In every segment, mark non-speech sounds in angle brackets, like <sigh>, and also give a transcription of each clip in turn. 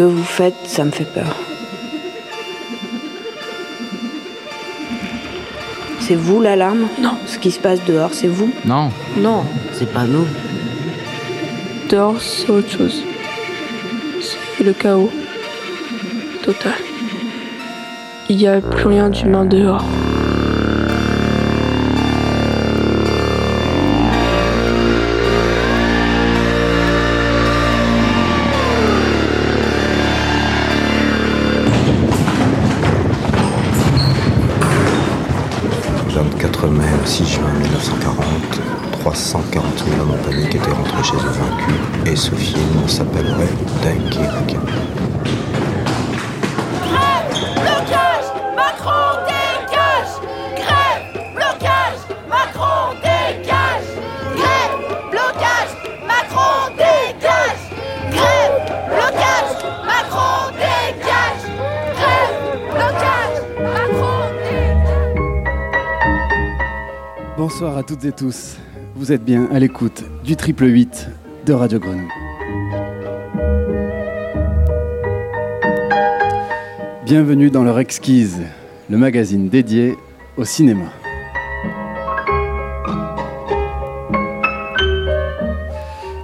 que vous faites, ça me fait peur. C'est vous l'alarme? Non. Ce qui se passe dehors, c'est vous? Non. Non. C'est pas nous. Dehors, c'est autre chose. C'est le chaos. Total. Il n'y a plus rien d'humain dehors. Toutes et tous. Vous êtes bien à l'écoute du triple 8 de Radio Grenouille. Bienvenue dans leur exquise, le magazine dédié au cinéma.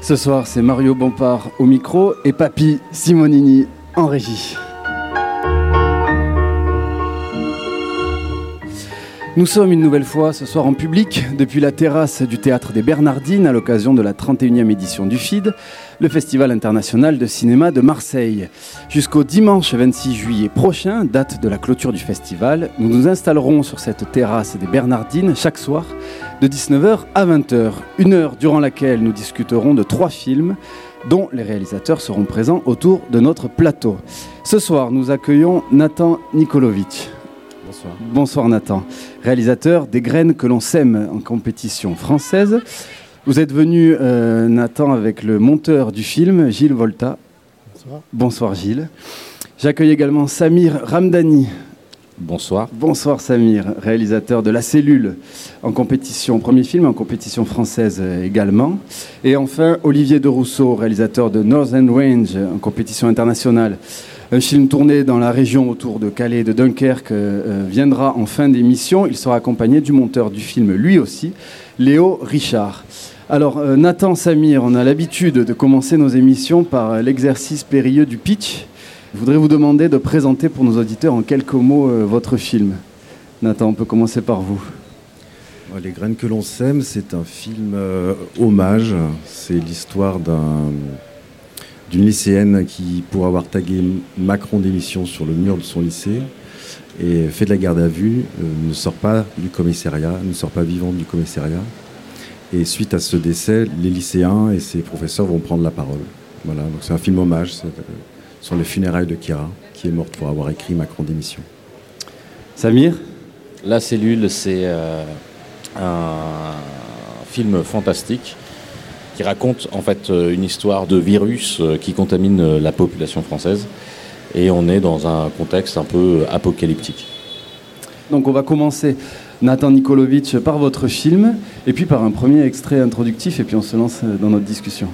Ce soir, c'est Mario Bompard au micro et Papy Simonini en régie. Nous sommes une nouvelle fois ce soir en public depuis la terrasse du théâtre des Bernardines à l'occasion de la 31e édition du FID, le Festival international de cinéma de Marseille. Jusqu'au dimanche 26 juillet prochain, date de la clôture du festival, nous nous installerons sur cette terrasse des Bernardines chaque soir de 19h à 20h, une heure durant laquelle nous discuterons de trois films dont les réalisateurs seront présents autour de notre plateau. Ce soir, nous accueillons Nathan Nikolovic. Bonsoir. Bonsoir Nathan, réalisateur des graines que l'on sème en compétition française. Vous êtes venu, euh, Nathan, avec le monteur du film, Gilles Volta. Bonsoir. Bonsoir Gilles. J'accueille également Samir Ramdani. Bonsoir. Bonsoir Samir, réalisateur de La Cellule en compétition, premier film en compétition française euh, également. Et enfin Olivier de Rousseau, réalisateur de Northern Range en compétition internationale. Un film tourné dans la région autour de Calais et de Dunkerque euh, viendra en fin d'émission. Il sera accompagné du monteur du film, lui aussi, Léo Richard. Alors, euh, Nathan Samir, on a l'habitude de commencer nos émissions par euh, l'exercice périlleux du pitch. Je voudrais vous demander de présenter pour nos auditeurs en quelques mots euh, votre film. Nathan, on peut commencer par vous. Les graines que l'on sème, c'est un film euh, hommage. C'est l'histoire d'un- d'une lycéenne qui, pour avoir tagué Macron d'émission sur le mur de son lycée et fait de la garde à vue, euh, ne sort pas du commissariat, ne sort pas vivante du commissariat. Et suite à ce décès, les lycéens et ses professeurs vont prendre la parole. Voilà, donc c'est un film hommage euh, sur les funérailles de Kira, qui est morte pour avoir écrit Macron d'émission. Samir? La cellule, c'est euh, un film fantastique qui raconte en fait euh, une histoire de virus euh, qui contamine euh, la population française. Et on est dans un contexte un peu apocalyptique. Donc on va commencer, Nathan Nikolovic, par votre film, et puis par un premier extrait introductif, et puis on se lance dans notre discussion.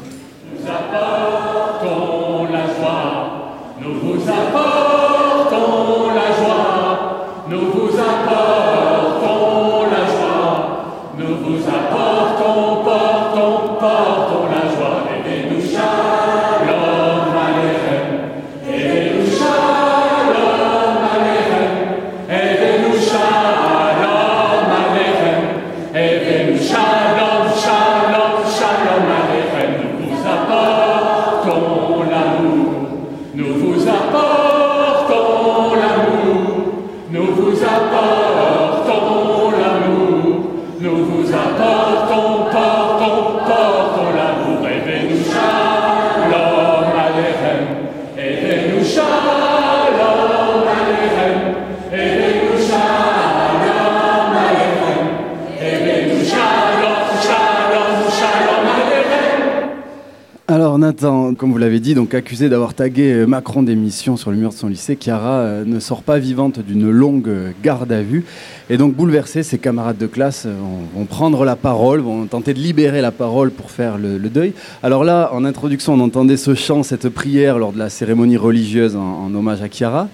Comme vous l'avez dit, donc accusé d'avoir tagué euh, Macron d'émission sur le mur de son lycée, Chiara euh, ne sort pas vivante d'une longue euh, garde à vue. Et donc bouleversée, ses camarades de classe vont, prendre la parole, vont tenter de libérer la parole pour faire le, le deuil. Alors là, en introduction, on entendait ce chant, cette prière lors de la cérémonie religieuse en, en hommage à Chiara.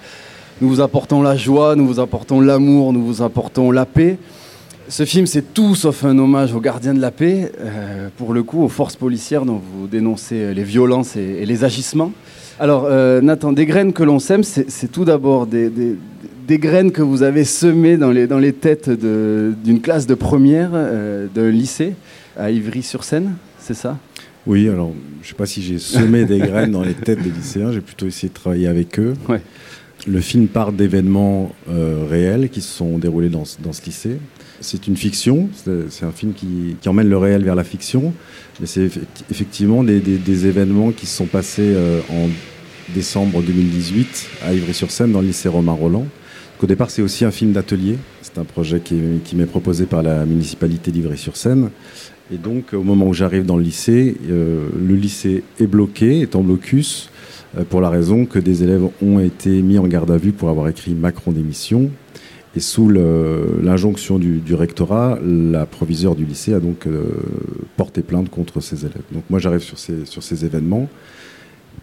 Nous vous apportons la joie, nous vous apportons l'amour, nous vous apportons la paix. Ce film, c'est tout sauf un hommage aux gardiens de la paix, euh, pour le coup, aux forces policières dont vous dénoncez les violences et, et les agissements. Alors, euh, Nathan, des graines que l'on sème, c'est tout d'abord des, des- des graines que vous avez semées dans les, dans les têtes d'une classe de première euh, d'un lycée à Ivry-sur-Seine, c'est ça? Oui, alors je ne sais pas si j'ai semé des graines dans les têtes des lycéens, j'ai plutôt essayé de travailler avec eux. Ouais. Le film part d'événements euh, réels qui se sont déroulés dans ce lycée. C'est une fiction, c'est un film qui, emmène le réel vers la fiction, mais c'est effe- effectivement des, événements qui se sont passés euh, en décembre 2018 à Ivry-sur-Seine dans le lycée Romain Roland. Donc, Au départ, c'est aussi un film d'atelier. C'est un projet qui m'est proposé par la municipalité d'Ivry-sur-Seine. Et donc, au moment où j'arrive dans le lycée, euh, le lycée est bloqué, est en blocus, euh, pour la raison que des élèves ont été mis en garde à vue pour avoir écrit Macron démission. Et sous l'injonction du, rectorat, la proviseure du lycée a donc euh, porté plainte contre ces élèves. Donc moi, j'arrive sur ces, sur ces événements.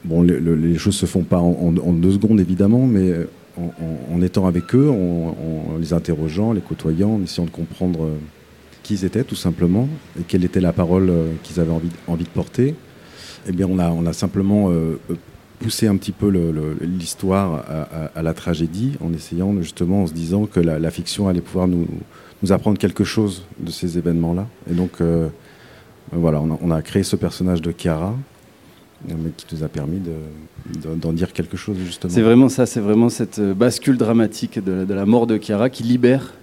Bon, le- le- les choses se font pas en, deux secondes, évidemment, mais en, étant avec eux, en, les interrogeant, les côtoyant, en essayant de comprendre euh, qui ils étaient, tout simplement, et quelle était la parole euh, qu'ils avaient envie, envie de porter, eh bien, on a, on a simplement poussé un petit peu l'histoire à, la tragédie, en essayant justement, en se disant que la, fiction allait pouvoir nous, apprendre quelque chose de ces événements-là. Et donc, euh, voilà, on a, créé ce personnage de Chiara, qui nous a permis de- de- d'en dire quelque chose, justement. C'est vraiment ça, c'est vraiment cette euh, bascule dramatique de, de la mort de Chiara qui libère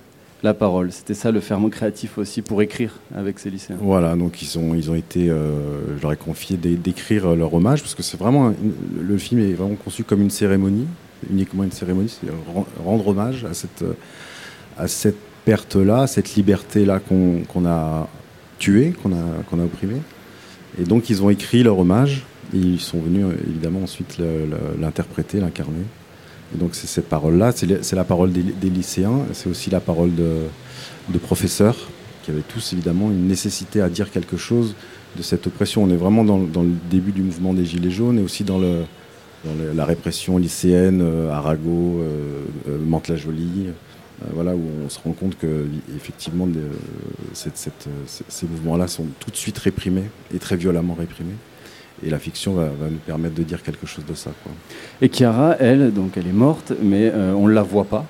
la parole. C'était ça le ferment créatif aussi pour écrire avec ces lycéens. Voilà, donc ils ont, ils ont été, euh, je leur ai confié d'é- d'écrire euh, leur hommage, parce que c'est vraiment, le film est vraiment conçu comme une cérémonie, uniquement une cérémonie, c'est ren- rendre hommage à cette, perte-là, à cette liberté-là qu'on a tuée, qu'on a, opprimée. Et donc ils ont écrit leur hommage, ils sont venus euh, évidemment ensuite l'interpréter, l'incarner. Donc c'est cette parole-là, c'est la parole des, lycéens, c'est aussi la parole de, professeurs qui avaient tous évidemment une nécessité à dire quelque chose de cette oppression. On est vraiment dans, le début du mouvement des Gilets jaunes et aussi dans, la répression lycéenne, euh, Arago, euh, euh, Mantes-la-Jolie, euh, voilà, où on se rend compte que effectivement euh, ces mouvements-là sont tout de suite réprimés et très violemment réprimés. Et la fiction va, va nous permettre de dire quelque chose de ça. Quoi. Et Chiara, elle, donc elle est morte, mais euh, on ne la voit pas.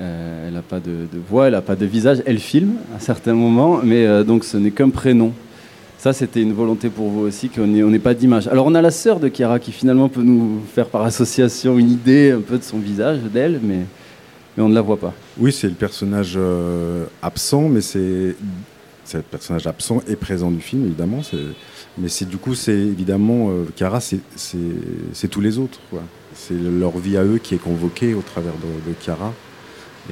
Euh, elle n'a pas de, de voix, elle n'a pas de visage. Elle filme à certains moments, mais euh, donc ce n'est qu'un prénom. Ça, c'était une volonté pour vous aussi, qu'on n'ait pas d'image. Alors, on a la sœur de Chiara qui finalement peut nous faire par association une idée un peu de son visage, d'elle, mais, mais on ne la voit pas. Oui, c'est le personnage euh, absent, mais c'est c'est le personnage absent et présent du film, évidemment. c'est- Mais c'est du coup, c'est évidemment euh, Cara, c'est- tous les autres. C'est leur vie à eux qui est convoquée au travers de, de.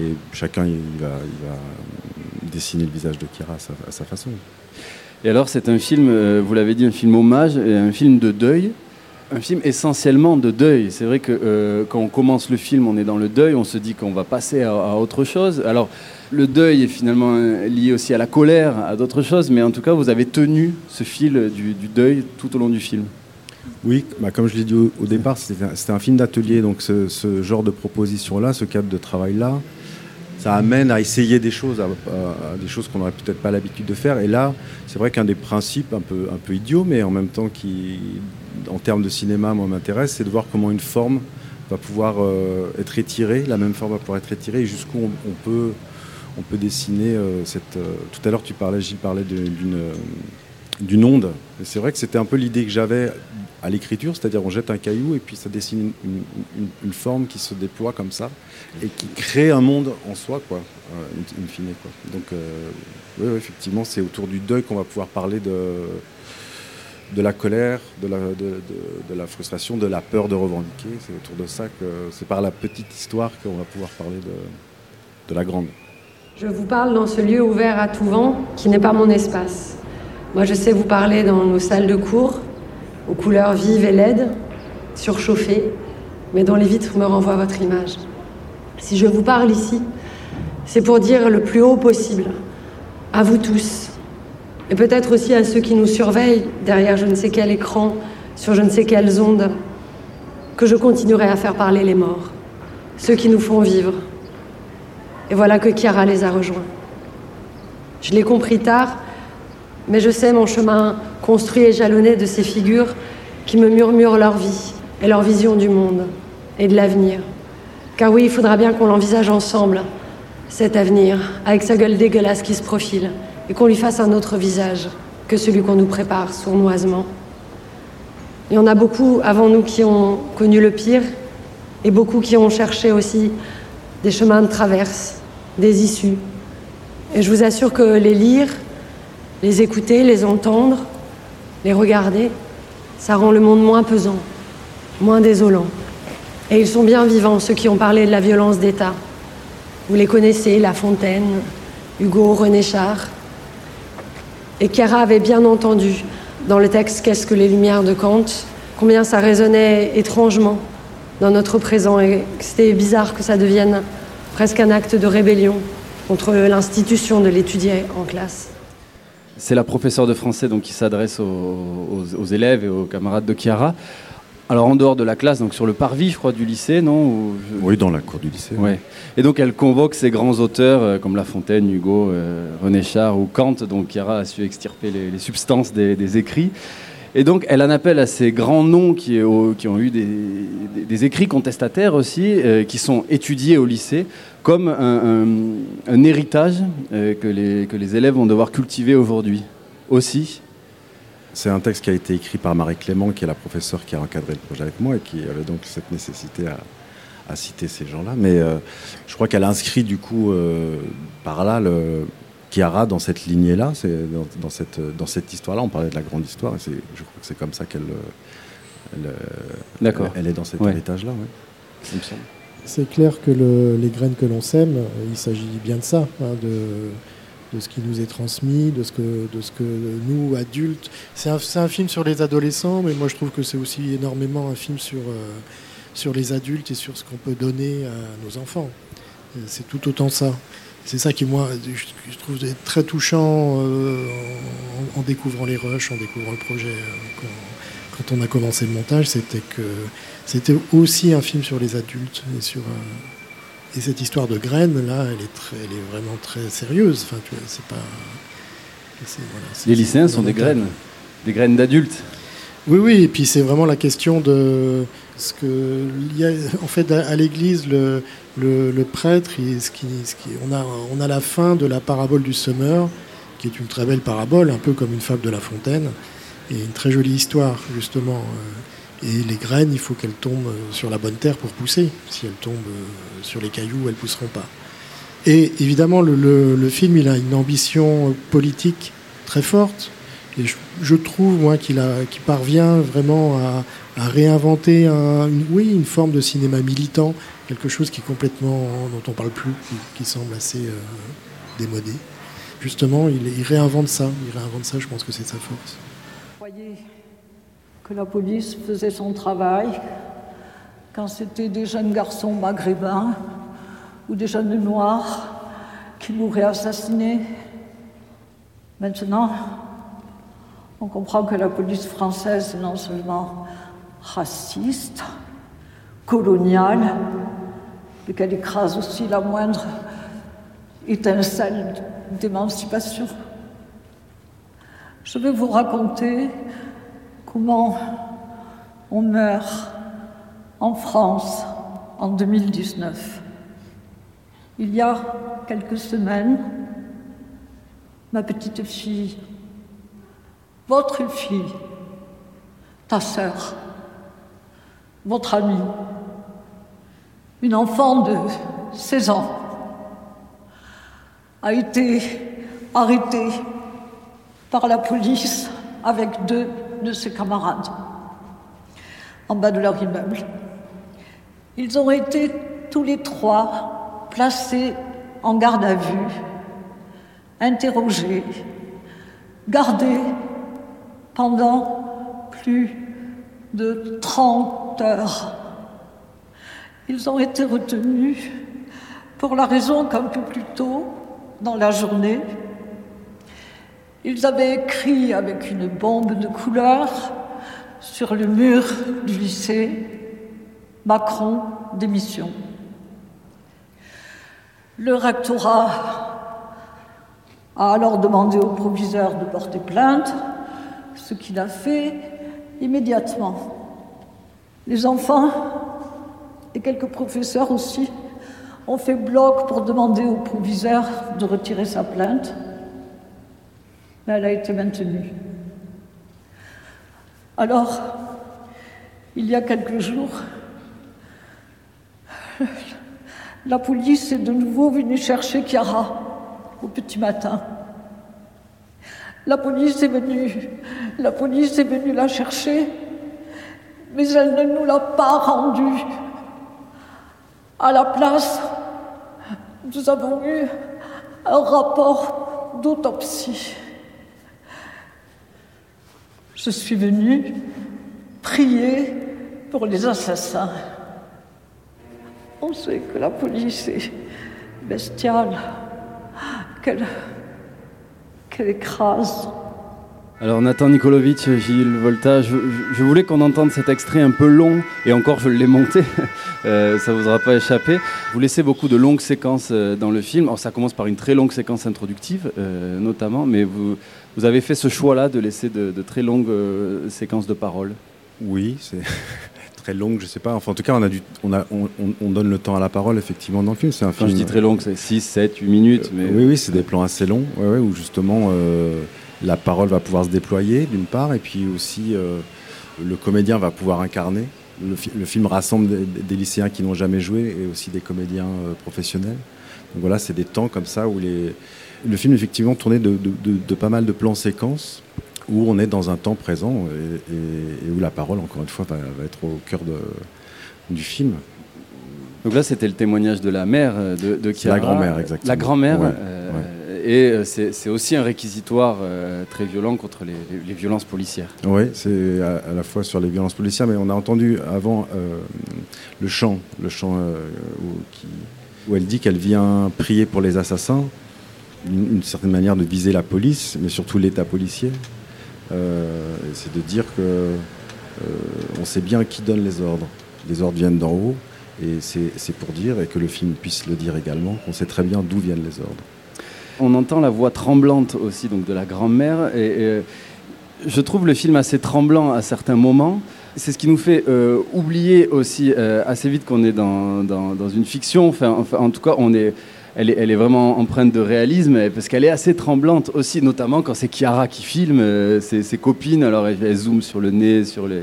Et chacun, il va, dessiner le visage de Chiara à sa, à sa façon. Et alors, c'est un film, euh, vous l'avez dit, un film hommage, un film de deuil, un film essentiellement de deuil. C'est vrai que euh, quand on commence le film, on est dans le deuil, on se dit qu'on va passer à, autre chose. Alors, le deuil est finalement euh, lié aussi à la colère, à d'autres choses, mais en tout cas, vous avez tenu ce fil du, deuil tout au long du film. Oui, bah, comme je l'ai dit au, départ, c'était un, film d'atelier, donc ce, genre de proposition-là, ce cadre de travail-là, ça amène à essayer des choses, à des choses qu'on n'aurait peut-être pas l'habitude de faire. Et là, c'est vrai qu'un des principes un peu, un peu idiot, mais en même temps qui, en termes de cinéma, moi m'intéresse, c'est de voir comment une forme va pouvoir euh, être étirée, la même forme va pouvoir être étirée, et jusqu'où on, peut, dessiner euh, cette. euh, tout à l'heure, tu parlais, Gilles parlait d'une onde. C'est vrai que c'était un peu l'idée que j'avais à l'écriture, c'est-à-dire on jette un caillou et puis ça dessine une, forme qui se déploie comme ça et qui crée un monde en soi, quoi, in, in fine. Donc, oui, effectivement, c'est autour du deuil qu'on va pouvoir parler de, de la colère, de la, frustration, de la peur de revendiquer. C'est autour de ça que c'est par la petite histoire qu'on va pouvoir parler de la grande. Je vous parle dans ce lieu ouvert à tout vent qui n'est pas mon espace. Moi, je sais vous parler dans nos salles de cours, aux couleurs vives et laides, surchauffées, mais dont les vitres me renvoient votre image. Si je vous parle ici, c'est pour dire le plus haut possible, à vous tous, et peut-être aussi à ceux qui nous surveillent derrière je ne sais quel écran, sur je ne sais quelles ondes, que je continuerai à faire parler les morts, ceux qui nous font vivre. Et voilà que Chiara les a rejoints. Je l'ai compris tard, mais je sais mon chemin construit et jalonné de ces figures qui me murmurent leur vie et leur vision du monde et de l'avenir. Car oui, il faudra bien qu'on l'envisage ensemble, cet avenir, avec sa gueule dégueulasse qui se profile, et qu'on lui fasse un autre visage que celui qu'on nous prépare sournoisement. Il y en a beaucoup avant nous qui ont connu le pire, et beaucoup qui ont cherché aussi des chemins de traverse, des issues. Et je vous assure que les lire, les écouter, les entendre, les regarder, ça rend le monde moins pesant, moins désolant. Et ils sont bien vivants, ceux qui ont parlé de la violence d'État. Vous les connaissez, La Fontaine, Hugo, René Char. Et Chiara avait bien entendu dans le texte Qu'est-ce que les Lumières de Kant, combien ça résonnait étrangement dans notre présent et c'était bizarre que ça devienne presque un acte de rébellion contre l'institution de l'étudier en classe. C'est la professeure de français donc, qui s'adresse aux, aux- aux élèves et aux camarades de Chiara. Alors en dehors de la classe, donc sur le parvis, je crois, du lycée, non Ou je- Oui, dans la cour du lycée. Ouais. Et donc elle convoque ces grands auteurs euh, comme La Fontaine, Hugo, euh, René Char ou Kant. Donc Chiara a su extirper les, les substances des, des écrits. Et donc elle en appelle à ces grands noms qui, au- qui ont eu des, des- des écrits contestataires aussi, euh, qui sont étudiés au lycée, comme un, un- un héritage que, les, que les élèves vont devoir cultiver aujourd'hui aussi. C'est un texte qui a été écrit par Marie Clément, qui est la professeure qui a encadré le projet avec moi et qui avait donc cette nécessité à, à citer ces gens-là. Mais euh, je crois qu'elle inscrit du coup euh, par là le Chiara dans cette lignée-là, c'est dans, dans cette, dans cette histoire-là. On parlait de la grande histoire et je crois que c'est comme ça qu'elle elle, euh, D'accord. elle est dans cet Ouais. héritage-là. ouais. il me semble. C'est clair que le- les graines que l'on sème, il s'agit bien de ça, hein, de, de ce qui nous est transmis, de ce que, de ce que nous, adultes. C'est un, un film sur les adolescents, mais moi je trouve que c'est aussi énormément un film sur, euh, sur les adultes et sur ce qu'on peut donner à nos enfants. Et C'est tout autant ça. C'est ça qui, moi, je, trouve très touchant euh, en, découvrant les rushs, en découvrant le projet. euh, quand, quand on a commencé le montage, c'était que c'était aussi un film sur les adultes et sur euh, et cette histoire de graines là, elle est très, elle est vraiment très sérieuse. Enfin, tu vois, c'est pas. voilà, Les lycéens sont des graines, des graines d'adultes. Oui, oui, et puis c'est vraiment la question de ce que il y a, en fait à, à l'église le, le, le prêtre, il- ce qui, ce qui, on a on a la fin de la parabole du semeur, qui est une très belle parabole, un peu comme une fable de La Fontaine, et une très jolie histoire justement. euh, Et les graines, il faut qu'elles tombent euh, sur la bonne terre pour pousser. Si elles tombent euh, sur les cailloux, elles pousseront pas. Et évidemment, le, film, il a une ambition politique très forte. Et je, trouve, moi, qu'il qu'il parvient vraiment à, réinventer un- une, oui, une forme de cinéma militant, quelque chose qui est complètement, dont on parle plus, qui, semble assez euh, démodé. Justement, il, réinvente ça. Il réinvente ça, je pense que c'est sa force. croyais que la police faisait son travail quand c'était des jeunes garçons maghrébins ou des jeunes noirs qui mouraient assassinés. Maintenant, on comprend que la police française est non seulement raciste, coloniale, mais qu'elle écrase aussi la moindre étincelle d'émancipation. Je vais vous raconter comment on meurt en France en 2019. Il y a quelques semaines, ma petite fille, votre fille, ta sœur, votre amie, une enfant de 16 ans, a été arrêtée par la police avec deux de ses camarades en bas de leur immeuble. Ils ont été tous les trois placés en garde à vue, interrogés, gardés pendant plus de 30 heures. Ils ont été retenus pour la raison qu'un peu plus tôt, dans la journée, ils avaient écrit avec une bombe de couleur sur le mur du lycée Macron démission. Le rectorat a alors demandé au proviseur de porter plainte, ce qu'il a fait immédiatement. Les enfants et quelques professeurs aussi ont fait bloc pour demander au proviseur de retirer sa plainte, elle a été maintenue. Alors, il y a quelques jours, la police est de nouveau venue chercher Chiara au petit matin. La police est venue, la police est venue la chercher, mais elle ne nous l'a pas rendue. À la place, nous avons eu un rapport d'autopsie. Je suis venue prier pour les assassins. On sait que la police est bestiale, qu'elle qu'elle écrase. Alors Nathan Nikolovic, Gilles Volta, je, voulais qu'on entende cet extrait un peu long, et encore je l'ai monté, <laughs> euh, ça ne vous aura pas échappé. Vous laissez beaucoup de longues séquences euh, dans le film, alors ça commence par une très longue séquence introductive euh, notamment, mais vous, vous avez fait ce choix-là de laisser de, de très longues euh, séquences de paroles. Oui, c'est <laughs> très longue, je sais pas. Enfin, en tout cas, on, a du, on, a, on, on- on donne le temps à la parole, effectivement, dans le film. C'est un film. je dis très longue, c'est 6, 7, 8 minutes. Mais... Oui, oui, c'est des plans assez longs, ouais, ouais, où justement la parole va pouvoir se déployer, d'une part, et puis aussi euh, le comédien va pouvoir incarner. Le, fi- le film rassemble des, des lycéens qui n'ont jamais joué et aussi des comédiens euh, professionnels. Donc voilà, c'est des temps comme ça où les... le film effectivement tourné de, de- de- de pas mal de plans séquences où on est dans un temps présent et, et- et où la parole, encore une fois, va, va être au cœur de- du film. Donc là, c'était le témoignage de la mère euh, de, de la grand-mère, exactement. La grand-mère. Ouais, euh, Et euh, c'est aussi un réquisitoire euh, très violent contre les, violences policières. Oui, c'est à, la fois sur les violences policières, mais on a entendu avant euh, le chant, le chant où, elle dit qu'elle vient prier pour les assassins, une, certaine manière de viser la police, mais surtout l'État policier. C'est de dire que euh, on sait bien qui donne les ordres. Les ordres viennent d'en haut, et c'est pour dire, et que le film puisse le dire également, qu'on sait très bien d'où viennent les ordres. On entend la voix tremblante aussi donc de la grand-mère. Et, je trouve le film assez tremblant à certains moments. C'est ce qui nous fait euh, oublier aussi euh, assez vite qu'on est dans, dans- une fiction. Enfin, en tout cas, on est, elle, est, vraiment empreinte de réalisme parce qu'elle est assez tremblante aussi, notamment quand c'est Chiara qui filme euh, ses, copines. Alors elle, elle sur le nez, sur, les,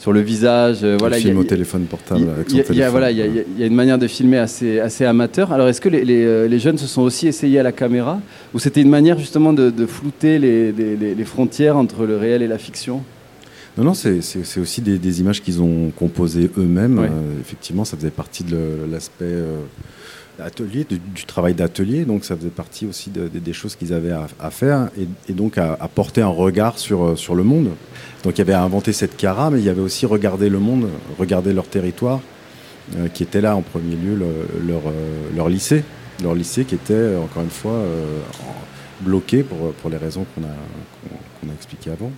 sur le visage. euh, voilà, filme au téléphone portable il y a- avec son y a- il y a- téléphone. voilà, il y, a- il y a- une manière de filmer assez, assez amateur. Alors, est-ce que les, les, euh, les jeunes se sont aussi essayés à la caméra Ou c'était une manière justement de, de flouter les, frontières entre le réel et la fiction? Non, non, c'est- aussi des, des images qu'ils ont composées eux-mêmes. Ouais. Euh, effectivement, ça faisait partie de l'aspect euh, atelier, du, du travail d'atelier. Donc, ça faisait partie aussi de- de- des choses qu'ils avaient à, à faire et, et donc à, à porter un regard sur, euh, sur le monde. Donc, il y avait à inventer cette cara, mais il y avait aussi regarder le monde, regarder leur territoire, euh, qui était là en premier lieu le- leur, euh, leur lycée. Leur lycée qui était, encore une fois, euh, bloqué pour, pour les raisons qu'on a, qu'on- a expliquées avant.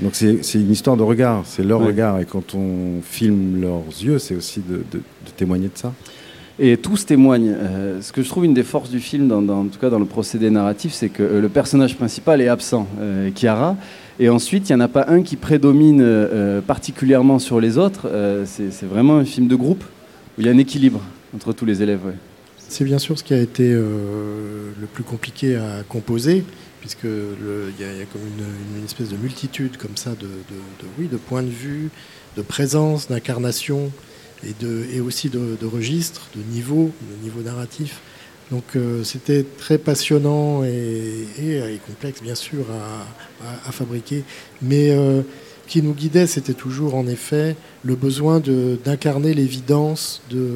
Donc c'est c'est une histoire de regard, c'est leur Ouais. regard. Et quand on filme leurs yeux, c'est aussi de, de- de témoigner de ça. Et tous témoignent. Euh, ce que je trouve une des forces du film, en tout cas dans le procédé narratif, c'est que euh, le personnage principal est absent, euh, Chiara. Et ensuite, il n'y en a pas un qui prédomine euh, particulièrement sur les autres. C'est vraiment un film de groupe où il y a un équilibre entre tous les élèves. C'est bien sûr ce qui a été le plus compliqué à composer, puisque il y, a comme une, espèce de multitude comme ça de- oui, de points de vue, de présence, d'incarnation et, de, et aussi de, registres, de niveau, de niveau narratif. Donc euh, c'était très passionnant et, et- complexe bien sûr à, fabriquer, mais euh, qui nous guidait, c'était toujours en effet le besoin d'incarner l'évidence de,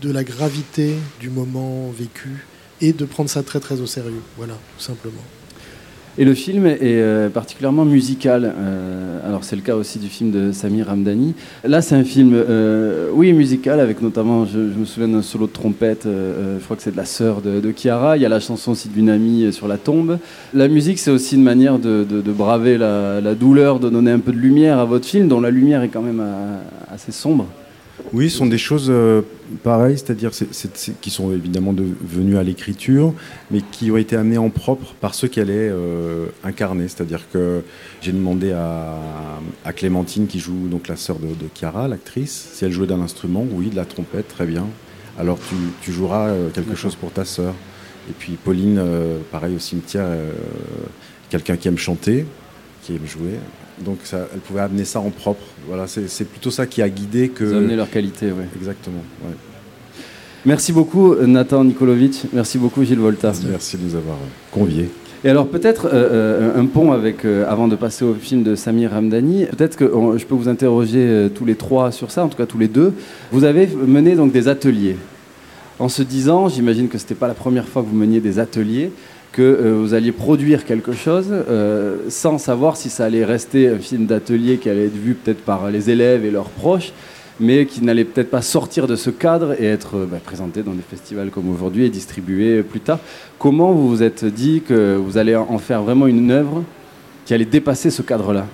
de la gravité du moment vécu et de prendre ça très très au sérieux. Voilà, tout simplement. Et le film est euh, particulièrement musical. Euh, alors c'est le cas aussi du film de Samir Ramdani. Là c'est un film, euh, oui, musical, avec notamment, je, me souviens d'un solo de trompette, je crois que c'est de la sœur de, de Chiara. Il y a la chanson aussi d'une amie sur la tombe. La musique c'est aussi une manière de, braver la, douleur, de donner un peu de lumière à votre film, dont la lumière est quand même assez sombre. Oui, ce sont des choses euh, pareilles, c'est-à-dire c'est- c'est- c'est- qui sont évidemment devenues à l'écriture, mais qui ont été amenées en propre par ceux qui allaient euh, incarner. C'est-à-dire que j'ai demandé à, à Clémentine, qui joue donc la sœur de, de Chiara, l'actrice, si elle jouait d'un instrument. Oui, de la trompette, très bien. Alors tu, tu joueras euh, quelque chose pour ta sœur. Et puis Pauline, euh, pareil au cimetière, quelqu'un qui aime chanter, qui aime jouer. Donc ça, elle pouvait amener ça en propre. Voilà, c'est plutôt ça qui a guidé que. Vous amenez leur qualité, oui. Exactement. ouais. Merci beaucoup Nathan Nikolovic, merci beaucoup Gilles Volta. Merci de nous avoir conviés. Et alors peut-être euh, euh, un pont avec, euh, avant de passer au film de Samir Ramdani, peut-être que on- je peux vous interroger euh, tous les trois sur ça, en tout cas tous les deux. Vous avez mené donc des ateliers. En se disant, j'imagine que ce n'était pas la première fois que vous meniez des ateliers, que euh, vous alliez produire quelque chose euh, sans savoir si ça allait rester un film d'atelier qui allait être vu peut-être par les élèves et leurs proches, mais qui n'allait peut-être pas sortir de ce cadre et être euh, bah, présenté dans des festivals comme aujourd'hui et distribué plus tard. Comment vous vous êtes dit que vous allez en faire vraiment une œuvre qui allait dépasser ce cadre-là?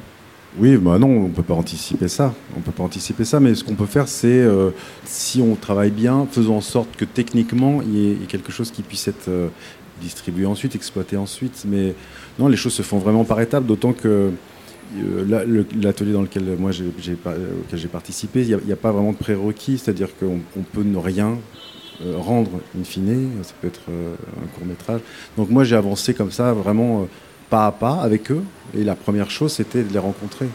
Oui, bah non, on ne peut pas anticiper ça. On peut pas anticiper ça, mais ce qu'on peut faire, c'est, si on travaille bien, faisons en sorte que techniquement, il y ait, quelque chose qui puisse être distribué ensuite, exploité ensuite. Mais non, les choses se font vraiment par étapes, d'autant que euh, l'atelier dans lequel moi j'ai, euh, participé, il n'y a, pas vraiment de prérequis, c'est-à-dire qu'on on peut ne rien euh, rendre in fine, ça peut être euh, un court métrage. Donc moi j'ai avancé comme ça, vraiment pas à pas avec eux, et la première chose c'était de les rencontrer.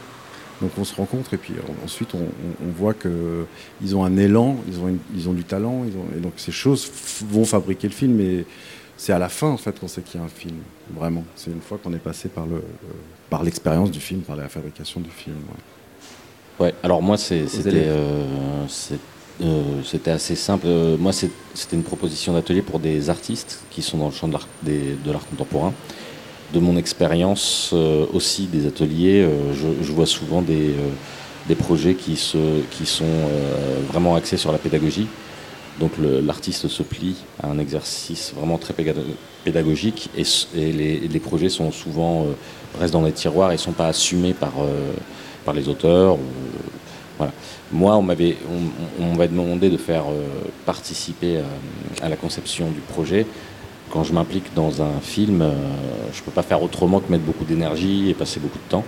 Donc on se rencontre et puis ensuite on, on- on voit qu'ils ont un élan, ils ont, du talent, et donc ces choses vont fabriquer le film. Et c'est à la fin en fait qu'on sait qu'il y a un film, vraiment. C'est une fois qu'on est passé par le, le- par l'expérience du film, par la fabrication du film. ouais. Ouais, alors moi, c'était euh, c'est- euh, c'était assez simple. Euh, Moi, c'est- c'était une proposition d'atelier pour des artistes qui sont dans le champ de l'art des- de l'art contemporain. De mon expérience euh, aussi des ateliers, euh, je, je vois souvent des, euh, des projets qui, se, qui sont euh, vraiment axés sur la pédagogie. Donc l'artiste se plie à un exercice vraiment très pédagogique et, les, projets sont souvent euh, restent dans les tiroirs et sont pas assumés par, euh, par les auteurs. Moi, on m'avait on, demandé de faire euh, participer euh, à la conception du projet. Quand je m'implique dans un film, je peux pas faire autrement que mettre beaucoup d'énergie et passer beaucoup de temps.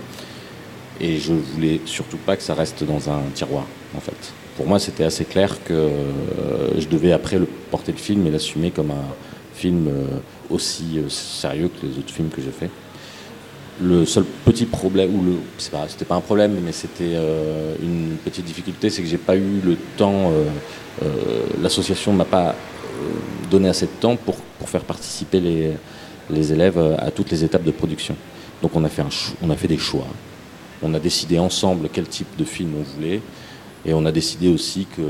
Et je voulais surtout pas que ça reste dans un tiroir, en fait. Pour moi, c'était assez clair que euh, je devais après porter le film et l'assumer comme un film euh, aussi euh, sérieux que les autres films que j'ai faits. Le seul petit problème, ou c'était pas un problème, mais c'était une petite difficulté, c'est que j'ai pas eu le temps. l'association ne m'a pas donné assez de temps pour, faire participer les, élèves à toutes les étapes de production. Donc on a fait, on a fait des choix. On a décidé ensemble quel type de film on voulait. Et on a décidé aussi que,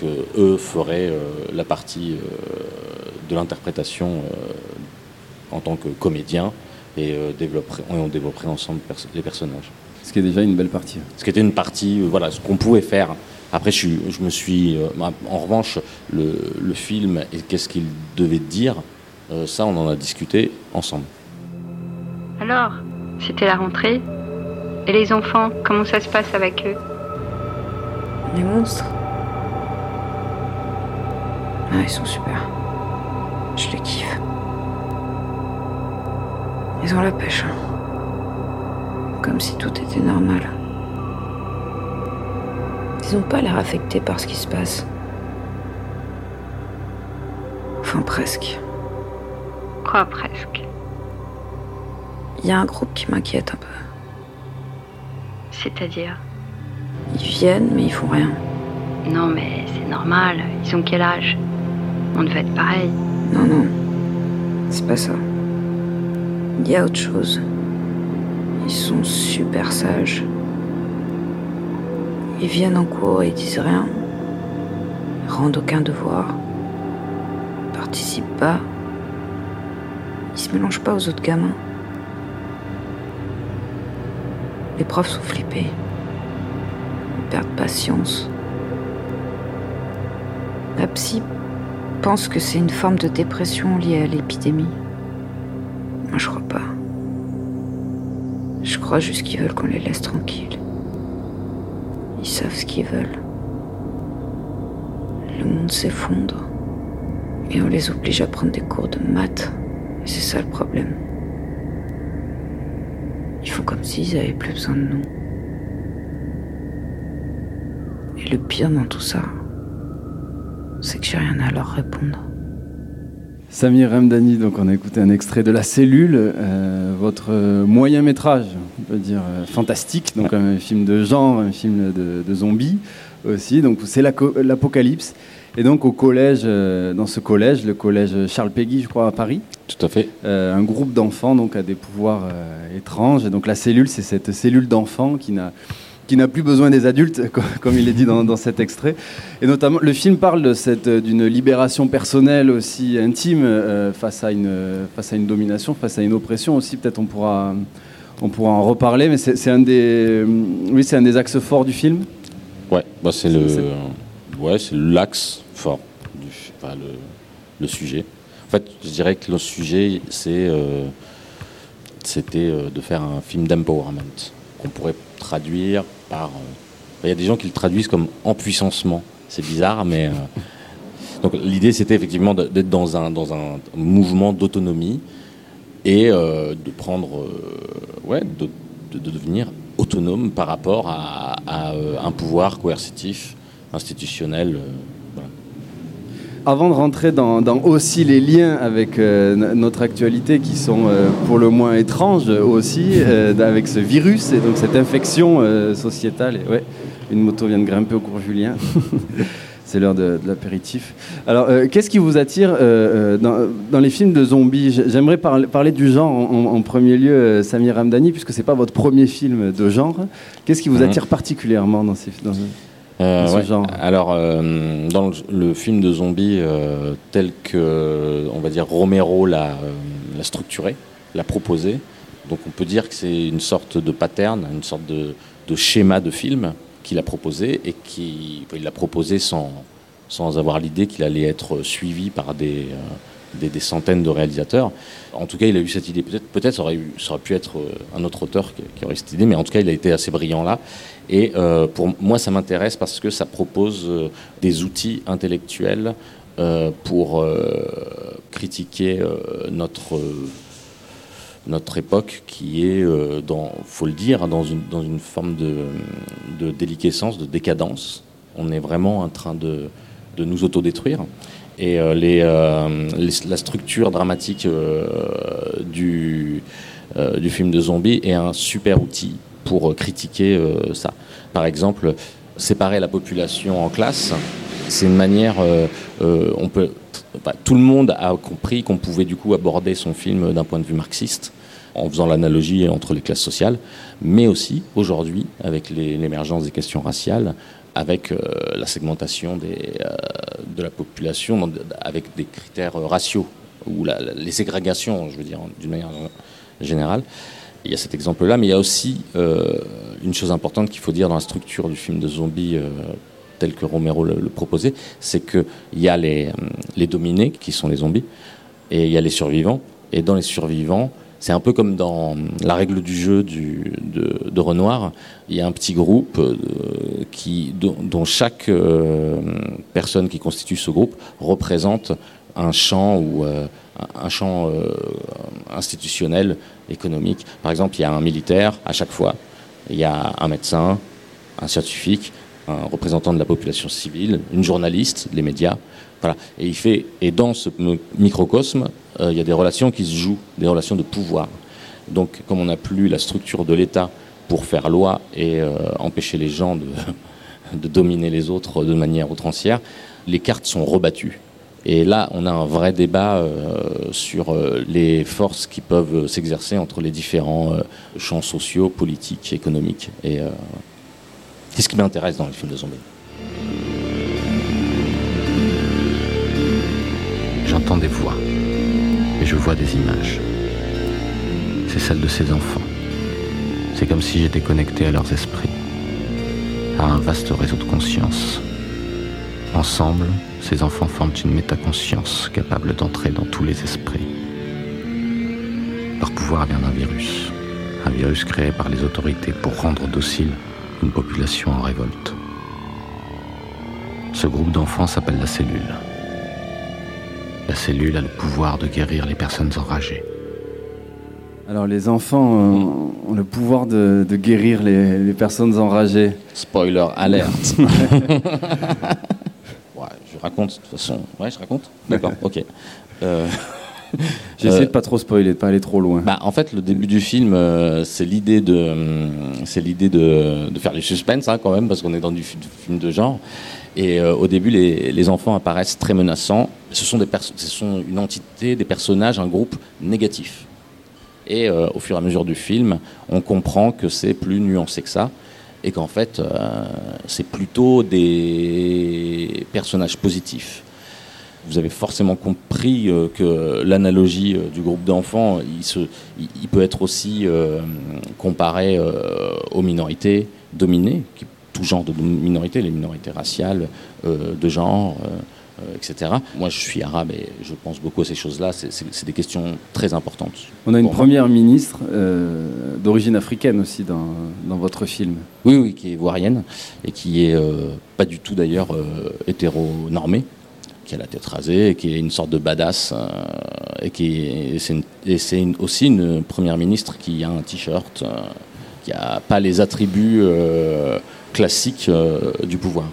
que eux feraient euh, la partie euh, de l'interprétation euh, en tant que comédien et, développerait- et on développerait ensemble les personnages. Ce qui est déjà une belle partie. Ce qui était une partie, voilà, ce qu'on pouvait faire. Après, je, me suis. euh, en revanche, le, le film et qu'est-ce qu'il devait dire, euh, ça, on en a discuté ensemble. Alors, c'était la rentrée. Et les enfants, comment ça se passe avec eux? Les monstres Ah, ils sont super. Je les kiffe. Ils ont la pêche. hein. Comme si tout était normal. Ils ont pas l'air affectés par ce qui se passe. Enfin, presque. Quoi, presque? Il y a un groupe qui m'inquiète un peu. C'est-à-dire? Ils viennent, mais ils font rien. Non, mais c'est normal. Ils ont quel âge? On devait être pareil. Non, non. C'est pas ça. Il y a autre chose. Ils sont super sages. Ils viennent en cours et ils disent rien. Ils rendent aucun devoir. Ils participent pas. Ils se mélangent pas aux autres gamins. Les profs sont flippés. Perdent patience. La psy pense que c'est une forme de dépression liée à l'épidémie. Moi, je crois pas. Je crois juste qu'ils veulent qu'on les laisse tranquilles. Ils savent ce qu'ils veulent. Le monde s'effondre. Et on les oblige à prendre des cours de maths. Et c'est ça le problème. Ils font comme s'ils avaient plus besoin de nous. Et le pire dans tout ça, c'est que j'ai rien à leur répondre. Samir Ramdani, donc on a écouté un extrait de La Cellule, euh, votre moyen métrage, on peut dire euh, fantastique, donc un film de genre, un film de, de zombies aussi, donc c'est l'apocalypse. Et donc au collège, euh, dans ce collège, le collège Charles Péguy, je crois, à Paris, Tout à fait. euh, un groupe d'enfants donc a des pouvoirs euh, étranges. Et donc la cellule, c'est cette cellule d'enfants qui n'a qui n'a plus besoin des adultes, <laughs> co- comme il est dit dans, dans cet extrait. Et notamment, le film parle de cette d'une libération personnelle aussi intime euh, face à une face à une domination, face à une oppression aussi. Peut-être on pourra on pourra en reparler, mais c'est c'est un des oui c'est un des axes forts du film. Ouais, bah c'est le, C'est- ouais, c'est l'axe fort du, fi- enfin, le, le sujet. En fait, je dirais que le sujet, c'est, euh, c'était euh, de faire un film d'empowerment qu'on pourrait traduire euh, Il y a des gens qui le traduisent comme empuissancement. C'est bizarre, mais euh, donc l'idée, c'était effectivement d'être dans un dans un mouvement d'autonomie et euh, de prendre, ouais, de, de- de devenir autonome par rapport à, un pouvoir coercitif, institutionnel. Avant de rentrer dans, dans aussi les liens avec euh, notre actualité qui sont euh, pour le moins étranges aussi, euh, avec ce virus et donc cette infection sociétale. Et, ouais, une moto vient de grimper au cours Julien. <laughs> C'est l'heure de, de l'apéritif. Alors, qu'est-ce qui vous attire dans, dans les films de zombies? J'aimerais parler, parler du genre en, premier lieu, Samir Ramdani, puisque c'est pas votre premier film de genre. Qu'est-ce qui vous Mhm. attire particulièrement dans, ces, dans, Euh, ouais. genre Alors, euh, dans le, le film de zombies euh, tel que, on va dire, Romero l'a structuré, l'a proposé, donc on peut dire que c'est une sorte de pattern, une sorte de, de schéma de film qu'il a proposé et qui il l'a proposé sans, sans avoir l'idée qu'il allait être suivi par des, des, des centaines de réalisateurs. En tout cas, il a eu cette idée. Peut-être, peut-être ça, aurait eu- ça aurait pu être euh, un autre auteur qui, aurait cette idée, mais en tout cas, il a été assez brillant là. Et euh, pour moi, ça m'intéresse parce que ça propose euh, des outils intellectuels pour critiquer notre notre époque qui est, dans, faut le dire, dans une, dans une forme de, de déliquescence, de décadence. On est vraiment en train de, de nous autodétruire. Et euh, les, euh, la structure dramatique euh, du, euh, du film de zombie est un super outil pour euh, critiquer euh, ça. Par exemple, séparer la population en classes, c'est une manière, on peut, bah, tout le monde a compris qu'on pouvait du coup aborder son film d'un point de vue marxiste en faisant l'analogie entre les classes sociales, mais aussi aujourd'hui avec l'émergence des questions raciales, avec euh, la segmentation euh, de la population avec des critères euh, raciaux ou la- les ségrégations, je veux dire, d'une manière générale. Il y a cet exemple-là, mais il y a aussi une chose importante qu'il faut dire dans la structure du film de zombies tel que Romero le, proposait, c'est qu'il y a les dominés, qui sont les zombies, et il y a les survivants. Et dans les survivants, c'est un peu comme dans la règle du jeu de, Renoir, il y a un petit groupe euh, dont, chaque euh, personne qui constitue ce groupe représente un champ ou euh, un- champ institutionnel, économique. Par exemple, il y a un militaire à chaque fois, il y a un médecin, un scientifique, un représentant de la population civile, une journaliste, les médias. Et, dans ce microcosme, euh, il y a des relations qui se jouent, des relations de pouvoir. Donc, comme on n'a plus la structure de l'État pour faire loi et euh, empêcher les gens de, <laughs> dominer les autres de manière outrancière, les cartes sont rebattues. Et là, on a un vrai débat euh, sur les forces qui peuvent s'exercer entre les différents champs sociaux, politiques, économiques. Et c'est ce qui m'intéresse dans les films de zombies. J'entends des voix et je vois des images. c'est celle de ces enfants. C'est comme si j'étais connecté à leurs esprits, à un vaste réseau de conscience. Ensemble, ces enfants forment une métaconscience capable d'entrer dans tous les esprits. Leur pouvoir vient d'un virus, un virus créé par les autorités pour rendre docile une population en révolte. Ce groupe d'enfants s'appelle la cellule. La cellule a le pouvoir de guérir les personnes enragées. Alors les enfants ont, ont le pouvoir de, de guérir les, les personnes enragées. Spoiler alerte. <laughs> ouais, je raconte de toute façon. Ouais, je raconte D'accord, ok. Euh, <laughs> J'ai essayé euh, de pas trop spoiler, de pas aller trop loin. Bah, en fait, le début du film, euh, c'est l'idée de, c'est l'idée de, de faire du suspense hein, quand même, parce qu'on est dans du fi- film de genre. Et euh, au début, les, enfants apparaissent très menaçants. Ce sont une entité, des personnages, un groupe négatif. Et euh, au fur et à mesure du film, on comprend que c'est plus nuancé que ça, et qu'en fait, euh, c'est plutôt des personnages positifs vous avez forcément compris que l'analogie du groupe d'enfants, il, peut être aussi comparé aux minorités dominées, tout genre de minorités, les minorités raciales, euh, de genre, euh, euh, etc. Moi, je suis arabe et je pense beaucoup à ces choses-là. C'est- des questions très importantes. On a une moi. première ministre euh, d'origine africaine aussi dans, dans votre film. Oui, oui, qui est ivoirienne et qui est pas du tout d'ailleurs hétéronormée, qui a la tête rasée, et qui est une sorte de badass euh, et qui c'est aussi une première ministre qui a un t-shirt, euh, qui a pas les attributs euh, classiques euh, du pouvoir.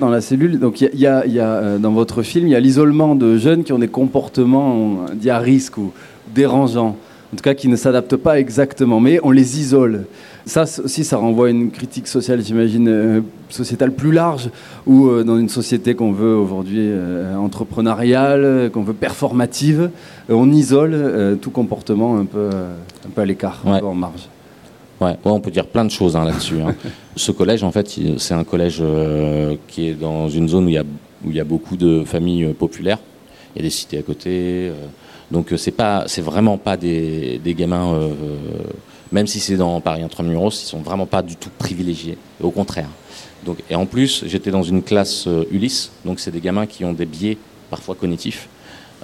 Dans la cellule, donc il y a, y euh, dans votre film, il y a l'isolement de jeunes qui ont des comportements euh, dits à risque ou dérangeants, en tout cas qui ne s'adaptent pas exactement, mais on les isole. Ça aussi, ça renvoie à une critique sociale, j'imagine, euh, sociétale plus large, ou euh, dans une société qu'on veut aujourd'hui euh, entrepreneuriale, qu'on veut performative, on isole tout comportement un peu, un peu à l'écart, un peu en marge. Ouais, ouais, on peut dire plein de choses hein, là-dessus. hein. <laughs> Ce collège, en fait, c'est un collège euh, qui est dans une zone où il y a, où il y a beaucoup de familles euh, populaires. Il y a des cités à côté. euh, donc c'est pas, c'est vraiment pas des, des gamins. même si c'est dans Paris Intramuros, ils sont vraiment pas du tout privilégiés. Au contraire. Donc, et en plus, j'étais dans une classe Ulysse, donc c'est des gamins qui ont des biais parfois cognitifs.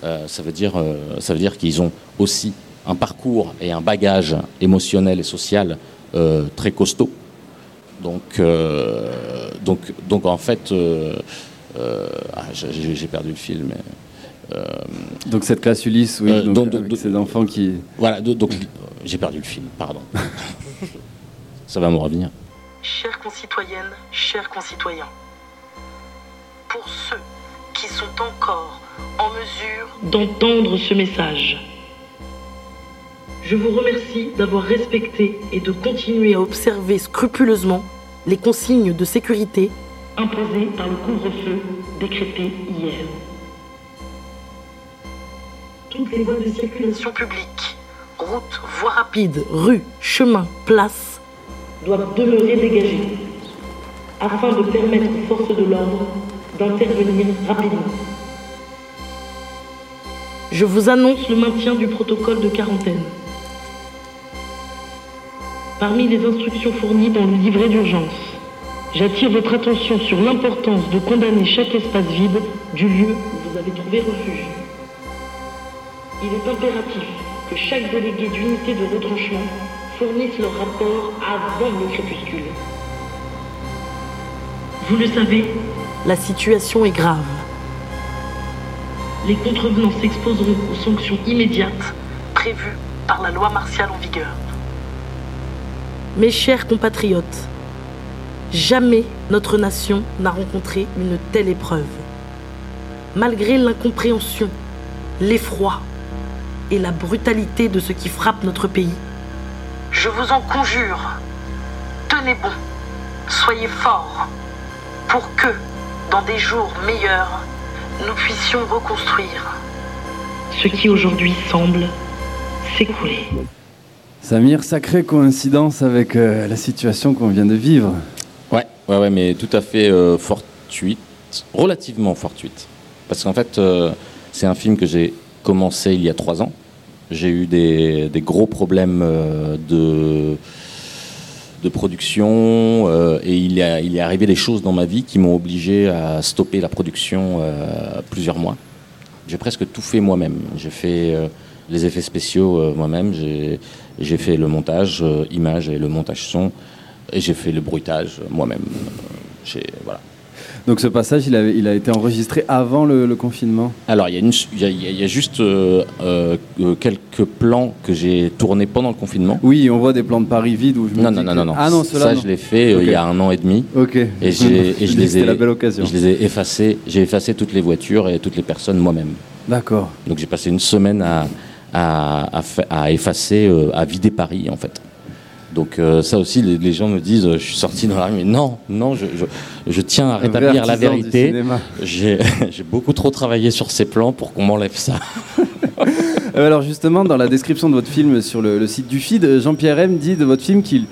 Ça veut dire, ça veut dire qu'ils ont aussi un parcours et un bagage émotionnel et social euh, très costaud. Donc, euh, donc, donc en fait, euh, euh, ah, j'ai perdu le film. mais, euh, Donc cette classe Ulysse, oui, Euh, donc, donc- avec donc- ces enfants qui... voilà, do- donc j'ai perdu le film, pardon. Ça va me revenir. Chères concitoyennes, chers concitoyens, pour ceux qui sont encore en mesure d'entendre ce message, je vous remercie d'avoir respecté et de continuer à observer scrupuleusement les consignes de sécurité imposées par le couvre-feu décrété hier. Toutes les voies de circulation publique, routes, voies rapides, rues, chemins, places, doivent demeurer dégagées afin de permettre aux forces de l'ordre d'intervenir rapidement. Je vous annonce le maintien du protocole de quarantaine. Parmi les instructions fournies dans le livret d'urgence, j'attire votre attention sur l'importance de condamner chaque espace vide du lieu où vous avez trouvé refuge. Il est impératif que chaque délégué d'unité de retranchement fournisse leur rapport avant le crépuscule. Vous le savez, la situation est grave. Les contrevenants s'exposeront aux sanctions immédiates prévues par la loi martiale en vigueur. Mes chers compatriotes, jamais notre nation n'a rencontré une telle épreuve. Malgré l'incompréhension, l'effroi et la brutalité de ce qui frappe notre pays, je vous en conjure, tenez bon, soyez forts, pour que, dans des jours meilleurs, nous puissions reconstruire ce qui aujourd'hui semble s'écouler. Samir, sacrée coïncidence avec euh, la situation qu'on vient de vivre. Ouais, ouais, mais tout à fait euh, fortuite, relativement fortuite. Parce qu'en fait, euh, c'est un film que j'ai commencé il y a trois ans. J'ai eu des, gros problèmes de, production et il il est arrivé des choses dans ma vie qui m'ont obligé à stopper la production plusieurs mois. J'ai presque tout fait moi-même. J'ai fait les effets spéciaux euh, moi-même, j'ai fait le montage euh, image et le montage son et j'ai fait le bruitage euh, moi-même. Voilà. Donc ce passage, il, a été enregistré avant le, le confinement? Alors, il y, a une- il y a- il y a- il y a juste euh, euh, euh, quelques plans que j'ai tournés pendant le confinement. Oui, on voit des plans de Paris vides où je me Non, dis non, non, non, non. Ah non, Ça, non. je l'ai fait euh, il y a un an et demi. Ok. Et, j'ai- <laughs> et je, les C'était ai, la belle occasion. je les ai effacés. J'ai effacé toutes les voitures et toutes les personnes moi-même. D'accord. Donc j'ai passé une semaine à, à, à fa- à effacer, euh, à vider Paris en fait. Donc euh, ça aussi, les, les gens me disent, euh, je suis sorti dans la rue, mais non, non, je, je, je tiens à rétablir la vérité. <laughs> J'ai beaucoup trop travaillé sur ces plans pour qu'on m'enlève ça. <laughs> Alors justement, dans la description de votre film sur le, le site du FID, Jean-Pierre M dit de votre film qu'il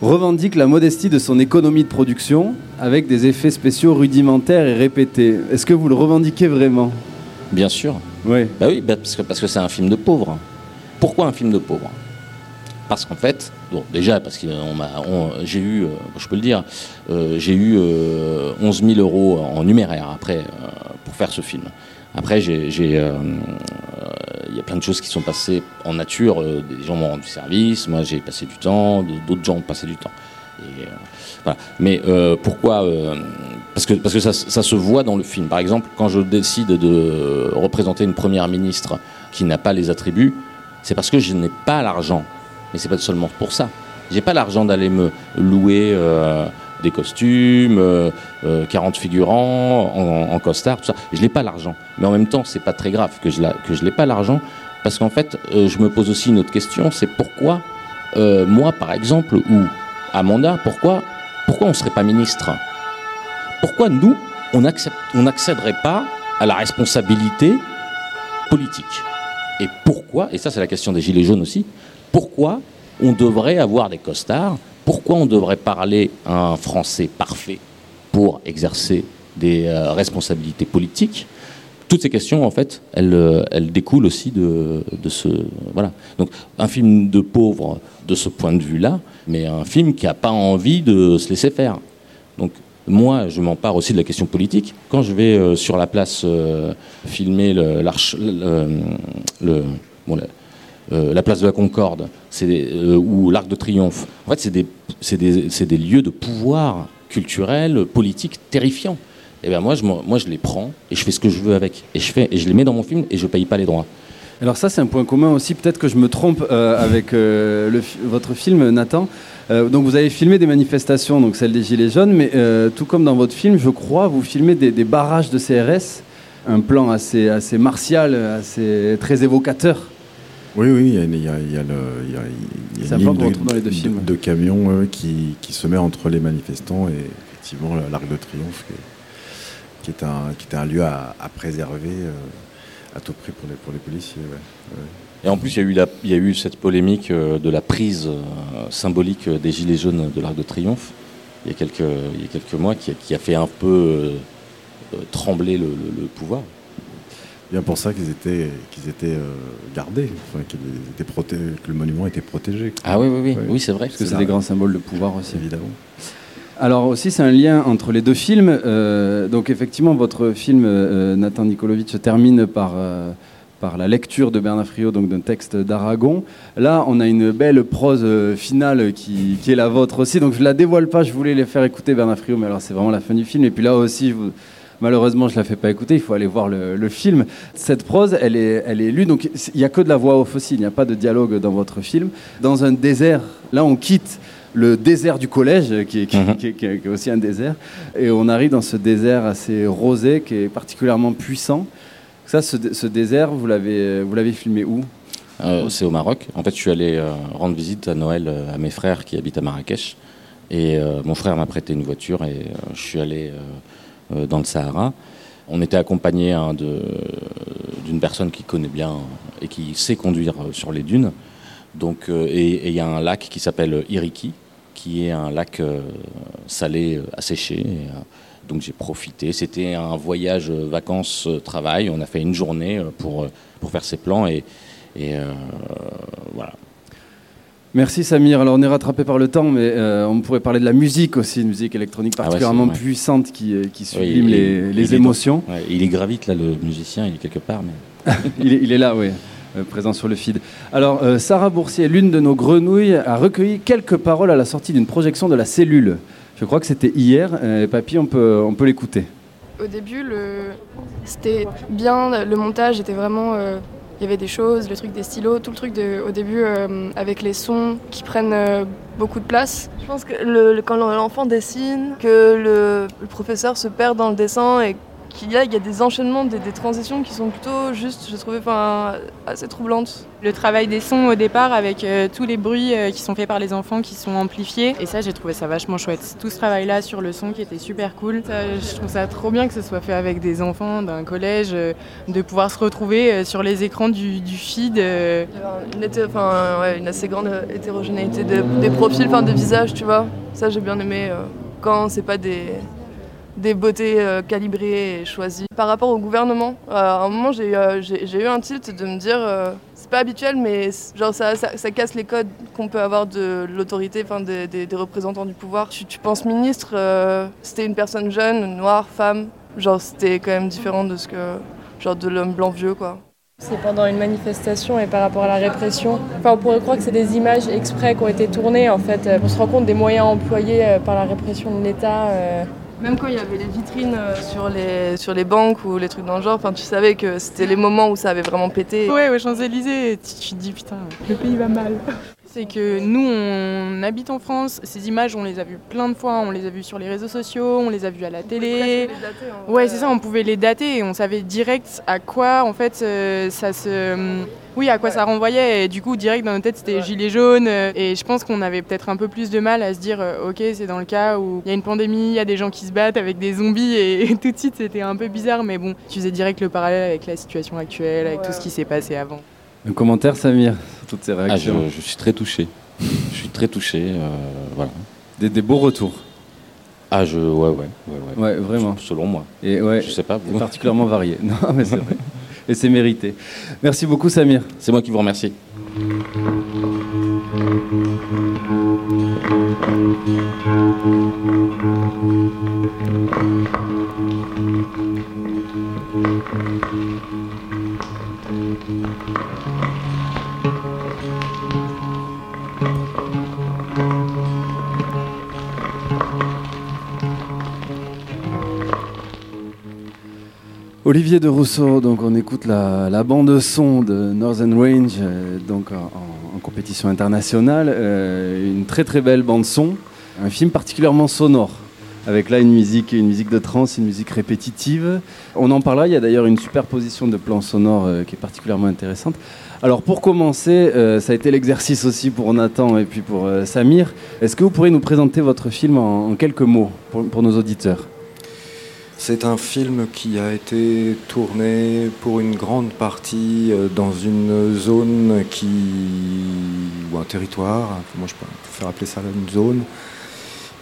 revendique la modestie de son économie de production avec des effets spéciaux rudimentaires et répétés. Est-ce que vous le revendiquez vraiment? Bien sûr. Oui. Bah oui, bah parce que parce que c'est un film de pauvre. Pourquoi un film de pauvre Parce qu'en fait, bon, déjà parce que j'ai eu, euh, je peux le dire, euh, j'ai eu euh, 11 000 euros en numéraire après euh, pour faire ce film. Après, j'ai, il y a plein de choses qui sont passées en nature. des gens m'ont rendu service, moi j'ai passé du temps, d'autres gens ont passé du temps. Mais pourquoi Parce que, parce que ça, ça se voit dans le film. Par exemple, quand je décide de représenter une première ministre qui n'a pas les attributs, c'est parce que je n'ai pas l'argent. Mais c'est pas seulement pour ça. J'ai pas l'argent d'aller me louer euh, des costumes, euh, euh, 40 figurants en, costard, tout ça. Je n'ai pas l'argent. Mais en même temps, c'est pas très grave que je n'ai pas l'argent, parce qu'en fait, euh, je me pose aussi une autre question, c'est pourquoi euh, moi, par exemple, ou Amanda, pourquoi, pourquoi on ne serait pas ministre? Pourquoi nous, on n'accéderait pas à la responsabilité politique Et pourquoi, et ça c'est la question des Gilets jaunes aussi, pourquoi on devrait avoir des costards Pourquoi on devrait parler un français parfait pour exercer des euh, responsabilités politiques toutes ces questions, en fait, elles, euh, découlent aussi de, de ce. Voilà. Donc, un film de pauvre de ce point de vue-là, mais un film qui n'a pas envie de se laisser faire. Donc, moi, je m'empare aussi de la question politique. Quand je vais euh, sur la place euh, filmer euh, la place de la Concorde euh, ou l'Arc de Triomphe, en fait, c'est des, lieux de pouvoir culturel, politique terrifiants. Et moi, je, m'en- moi, je les prends et je fais ce que je veux avec. Et je, les mets dans mon film et je paye pas les droits. Alors ça, c'est un point commun aussi. Peut-être que je me trompe avec votre film, Nathan. Euh, donc vous avez filmé des manifestations, donc celle des Gilets jaunes, mais euh, tout comme dans votre film, je crois, vous filmez des, des barrages de CRS, un plan assez, assez martial, assez très évocateur. Oui, oui, il y a, il y a- il y a le- il y a- une un plan ligne de, dans les deux de- films. de camions euh, qui, qui se met entre les manifestants et effectivement l'Arc de Triomphe, qui est, qui est un, qui est un lieu à, à préserver à tout prix pour les, pour les policiers. ouais. Ouais. Et en plus, il y a eu, la- il y a eu cette polémique euh, de la prise euh, symbolique des Gilets jaunes de l'Arc de Triomphe il y a quelques, il y a quelques mois qui a, qui a fait un peu euh, trembler le, le- le pouvoir. Bien pour ça qu'ils étaient, qu'ils étaient euh, gardés, enfin, qu'ils étaient proté- que le monument était protégé. quoi. Ah oui, oui, oui, oui, c'est vrai. Parce que c'est des grands symboles de pouvoir aussi. Évidemment. Alors aussi, c'est un lien entre les deux films. Euh, donc effectivement, votre film, euh, Nathan Nikolovic, se termine par, euh, par la lecture de Bernard Friot, donc d'un texte d'Aragon. Là, on a une belle prose euh, finale qui, qui est la vôtre aussi. Donc je la dévoile pas, je voulais les faire écouter Bernard Friot, mais alors c'est vraiment la fin du film. Et puis là aussi, je vous- malheureusement, je la fais pas écouter, il faut aller voir le, le film. Cette prose, elle est, elle est lue, donc il n'y a que de la voix off aussi, il n'y a pas de dialogue dans votre film. Dans un désert, là on quitte le désert du collège, qui est, qui- Mhm. qui est- qui est- qui est aussi un désert, et on arrive dans ce désert assez rosé, qui est particulièrement puissant. Ça, ce, dé- ce désert, vous l'avez vous l'avez filmé où? Euh, c'est au Maroc. En fait, je suis allé euh, rendre visite à Noël euh, à mes frères qui habitent à Marrakech. Et mon frère m'a prêté une voiture et je suis allé dans le Sahara. On était accompagné hein, d'une personne qui connaît bien et qui sait conduire sur les dunes. Donc, et il y a un lac qui s'appelle Iriki, qui est un lac salé asséché. Donc j'ai profité. C'était un voyage euh, vacances-travail. On a fait une journée euh, pour, euh, pour faire ces plans. Et, Et euh, voilà. Merci Samir. Alors on est rattrapé par le temps, mais euh, on pourrait parler de la musique aussi, une musique électronique Ah ouais, particulièrement c'est vrai. puissante qui, euh, qui sublime les, les émotions. ouais, il est gravite là, le musicien, il est quelque part. Mais... <laughs> il, est, il est là, oui, euh, présent sur le feed. Alors, euh, Sarah Boursier, l'une de nos grenouilles, a recueilli quelques paroles à la sortie d'une projection de la cellule. Je crois que c'était hier. Euh, Papy, on peut, on peut l'écouter. Au début, le... c'était bien, le montage était vraiment. euh, Il y avait des choses, le truc des stylos, tout le truc de, au début euh, avec les sons qui prennent euh, beaucoup de place. Je pense que le- le- quand l'enfant dessine, que le, le professeur se perd dans le dessin et qu'il y a, il y a des enchaînements, des, des transitions qui sont plutôt juste, je trouvais, enfin, assez troublantes. Le travail des sons au départ avec euh, tous les bruits euh, qui sont faits par les enfants qui sont amplifiés. Et ça, j'ai trouvé ça vachement chouette. Tout ce travail-là sur le son qui était super cool. Ça, je trouve ça trop bien que ce soit fait avec des enfants d'un collège, euh, de pouvoir se retrouver sur les écrans du, du feed. Il y avait une, enfin, ouais, une assez grande hétérogénéité de- des profils, enfin des visages, tu vois. Ça, j'ai bien aimé quand c'est pas des, des beautés euh, calibrées et choisies. Par rapport au gouvernement, euh, à un moment, j'ai euh, j'ai- eu un tilt de me dire, c'est pas habituel, mais genre ça, casse les codes qu'on peut avoir de l'autorité, enfin des, représentants du pouvoir. Tu, tu penses ministre, c'était une personne jeune, noire, femme, genre c'était quand même différent de ce que, genre de l'homme blanc vieux, quoi. C'est pendant une manifestation et par rapport à la répression. Enfin, on pourrait croire que c'est des images exprès qui ont été tournées. En fait, on se rend compte des moyens employés par la répression de l'État. Même quand il y avait les vitrines euh, sur les, sur les banques ou les trucs dans le genre, tu savais que c'était les moments où ça avait vraiment pété. Ouais, aux Champs-Élysées, tu tu te dis putain, le pays va mal. C'est que nous, on habite en France, ces images, on les a vues plein de fois, on les a vues sur les réseaux sociaux, on les a vues à la télé. Ouais, c'est ça, on pouvait les dater et on savait direct à quoi, en fait, euh, ça se. Oui, à quoi ça renvoyait. Et du coup, direct dans nos têtes, c'était gilets jaunes. euh, Et je pense qu'on avait peut-être un peu plus de mal à se dire, euh, ok, c'est dans le cas où il y a une pandémie, il y a des gens qui se battent avec des zombies. Et <laughs> tout de suite, c'était un peu bizarre. Mais bon, tu faisais direct le parallèle avec la situation actuelle, avec tout ce qui s'est passé avant. Un commentaire, Samir, sur toutes ces Ah, je, réactions je suis très touché. je suis très touché. euh, voilà. des, des beaux retours. Ah, je. Ouais, ouais. Ouais, ouais. Ouais, vraiment. Selon moi. Et ouais, Je sais pas. et particulièrement variés. <laughs> Non, mais c'est vrai. Et c'est mérité. Merci beaucoup, Samir. C'est moi qui vous remercie. De Rousseau, donc on écoute la, bande son de Northern Range, euh, donc en, compétition internationale, euh, une très très belle bande son, un film particulièrement sonore, avec là une musique, une musique de trance, une musique répétitive. On en parlera, il y a d'ailleurs une superposition de plans sonores euh, qui est particulièrement intéressante. Alors pour commencer, ça a été l'exercice aussi pour Nathan et puis pour Samir. Est-ce que vous pourriez nous présenter votre film en, quelques mots pour nos auditeurs? C'est un film qui a été tourné pour une grande partie euh, dans une zone qui. ou un territoire, moi je faire appeler ça une zone,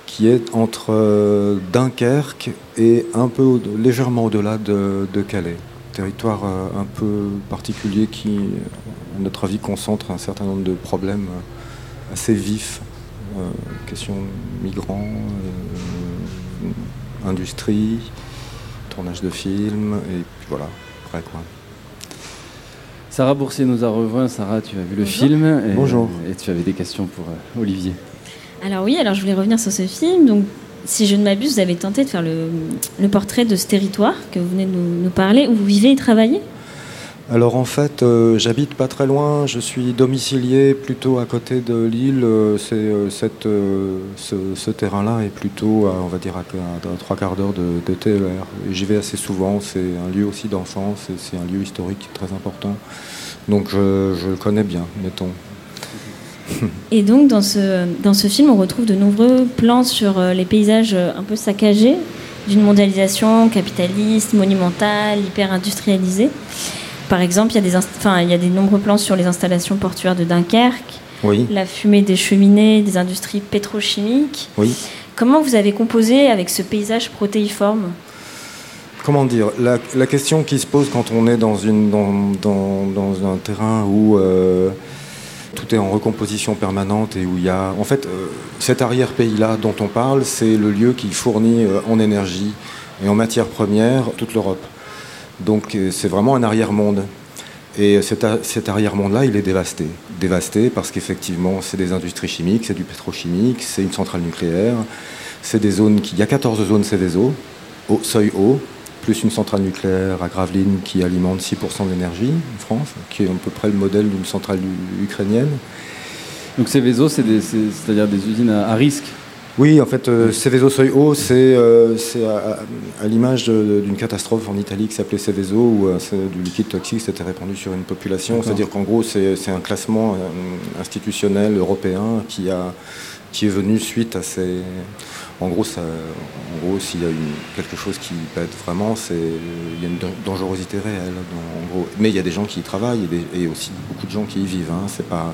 qui est entre euh, Dunkerque et un peu légèrement au-delà de, Calais. Territoire euh, un peu particulier qui, à notre avis, concentre un certain nombre de problèmes assez vifs. Question migrants, industrie, tournage de films, et puis voilà, après quoi. Sarah Boursier nous a rejoint. Sarah, tu as vu le Bonjour. film et, Bonjour. et tu avais des questions pour euh, Olivier. Alors oui, alors je voulais revenir sur ce film. Donc, si je ne m'abuse, vous avez tenté de faire le, le portrait de ce territoire que vous venez de nous, nous parler, où vous vivez et travaillez? Alors en fait, euh, j'habite pas très loin, je suis domicilié plutôt à côté de l'île. euh, euh, ce, terrain-là est plutôt, on va dire, à, trois quarts d'heure de, TER. J'y vais assez souvent, c'est un lieu aussi d'enfance, c'est un lieu historique très important. Donc je, le connais bien, mettons. Et donc, dans ce, film, on retrouve de nombreux plans sur les paysages un peu saccagés d'une mondialisation capitaliste, monumentale, hyper industrialisée. Par exemple, il y, a des inst- enfin, il y a des nombreux plans sur les installations portuaires de Dunkerque, Oui. la fumée des cheminées, des industries pétrochimiques. Oui. Comment vous avez composé avec ce paysage protéiforme? Comment dire, la, la question qui se pose quand on est dans, une, dans, dans, dans un terrain où euh, tout est en recomposition permanente et où il y a. En fait, euh, cet arrière-pays-là dont on parle, c'est le lieu qui fournit euh, en énergie et en matières premières toute l'Europe. Donc euh, c'est vraiment un arrière-monde. Et cet, arrière-monde-là, il est dévasté. Dévasté parce qu'effectivement, c'est des industries chimiques, c'est du pétrochimique, c'est une centrale nucléaire, c'est des zones qui. Il y a 14 zones Céveso, au seuil haut, plus une centrale nucléaire à Gravelines qui alimente 6% de l'énergie en France, qui est à peu près le modèle d'une centrale ukrainienne. Donc c'est- c'est-à-dire des usines à risque Oui, en fait, euh, Seveso seuil haut, c'est euh, c'est à, à- l'image d'une catastrophe en Italie qui s'appelait Seveso, où euh, du liquide toxique s'était répandu sur une population. C'est-à-dire qu'en gros, c'est un classement euh, institutionnel européen qui, a, qui est venu suite à ces. En gros, ça- en gros s'il y a une- quelque chose qui pète vraiment, c'est il y a une dan- dangerosité réelle. dans- en gros. Mais il y a des gens qui y travaillent et, des- et aussi beaucoup de gens qui y vivent. Hein. C'est pas.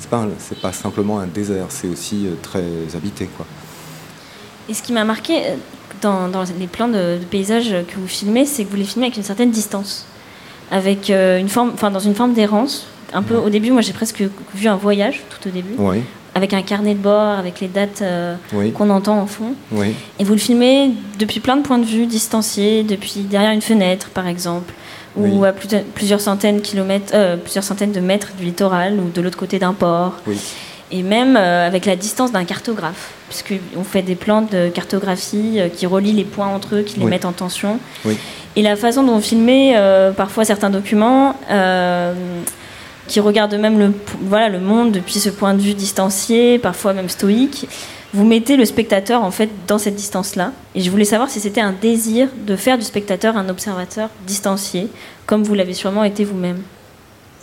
C'est pas, pas simplement un désert, c'est aussi très habité. Quoi. Et ce qui m'a marqué euh, dans, dans les plans de, de paysages que vous filmez, c'est que vous les filmez avec une certaine distance, avec euh, une forme, enfin dans une forme d'errance. Un peu au début, moi j'ai presque vu un voyage tout au début, Oui. avec un carnet de bord, avec les dates euh, Oui. qu'on entend en fond. Oui. Et vous le filmez depuis plein de points de vue distanciés, depuis derrière une fenêtre par exemple, ou à plus- plusieurs centaines de kilomètres, euh, plusieurs centaines de mètres du littoral, ou de l'autre côté d'un port. Et même euh, avec la distance d'un cartographe, puisqu'on fait des plans de cartographie euh, qui relient les points entre eux, qui les Oui. mettent en tension. Oui. Et la façon dont vous filmez euh, parfois certains documents, euh, qui regardent même le, voilà, le monde depuis ce point de vue distancié, parfois même stoïque, vous mettez le spectateur en fait dans cette distance-là. Et je voulais savoir si c'était un désir de faire du spectateur un observateur distancié, comme vous l'avez sûrement été vous-même.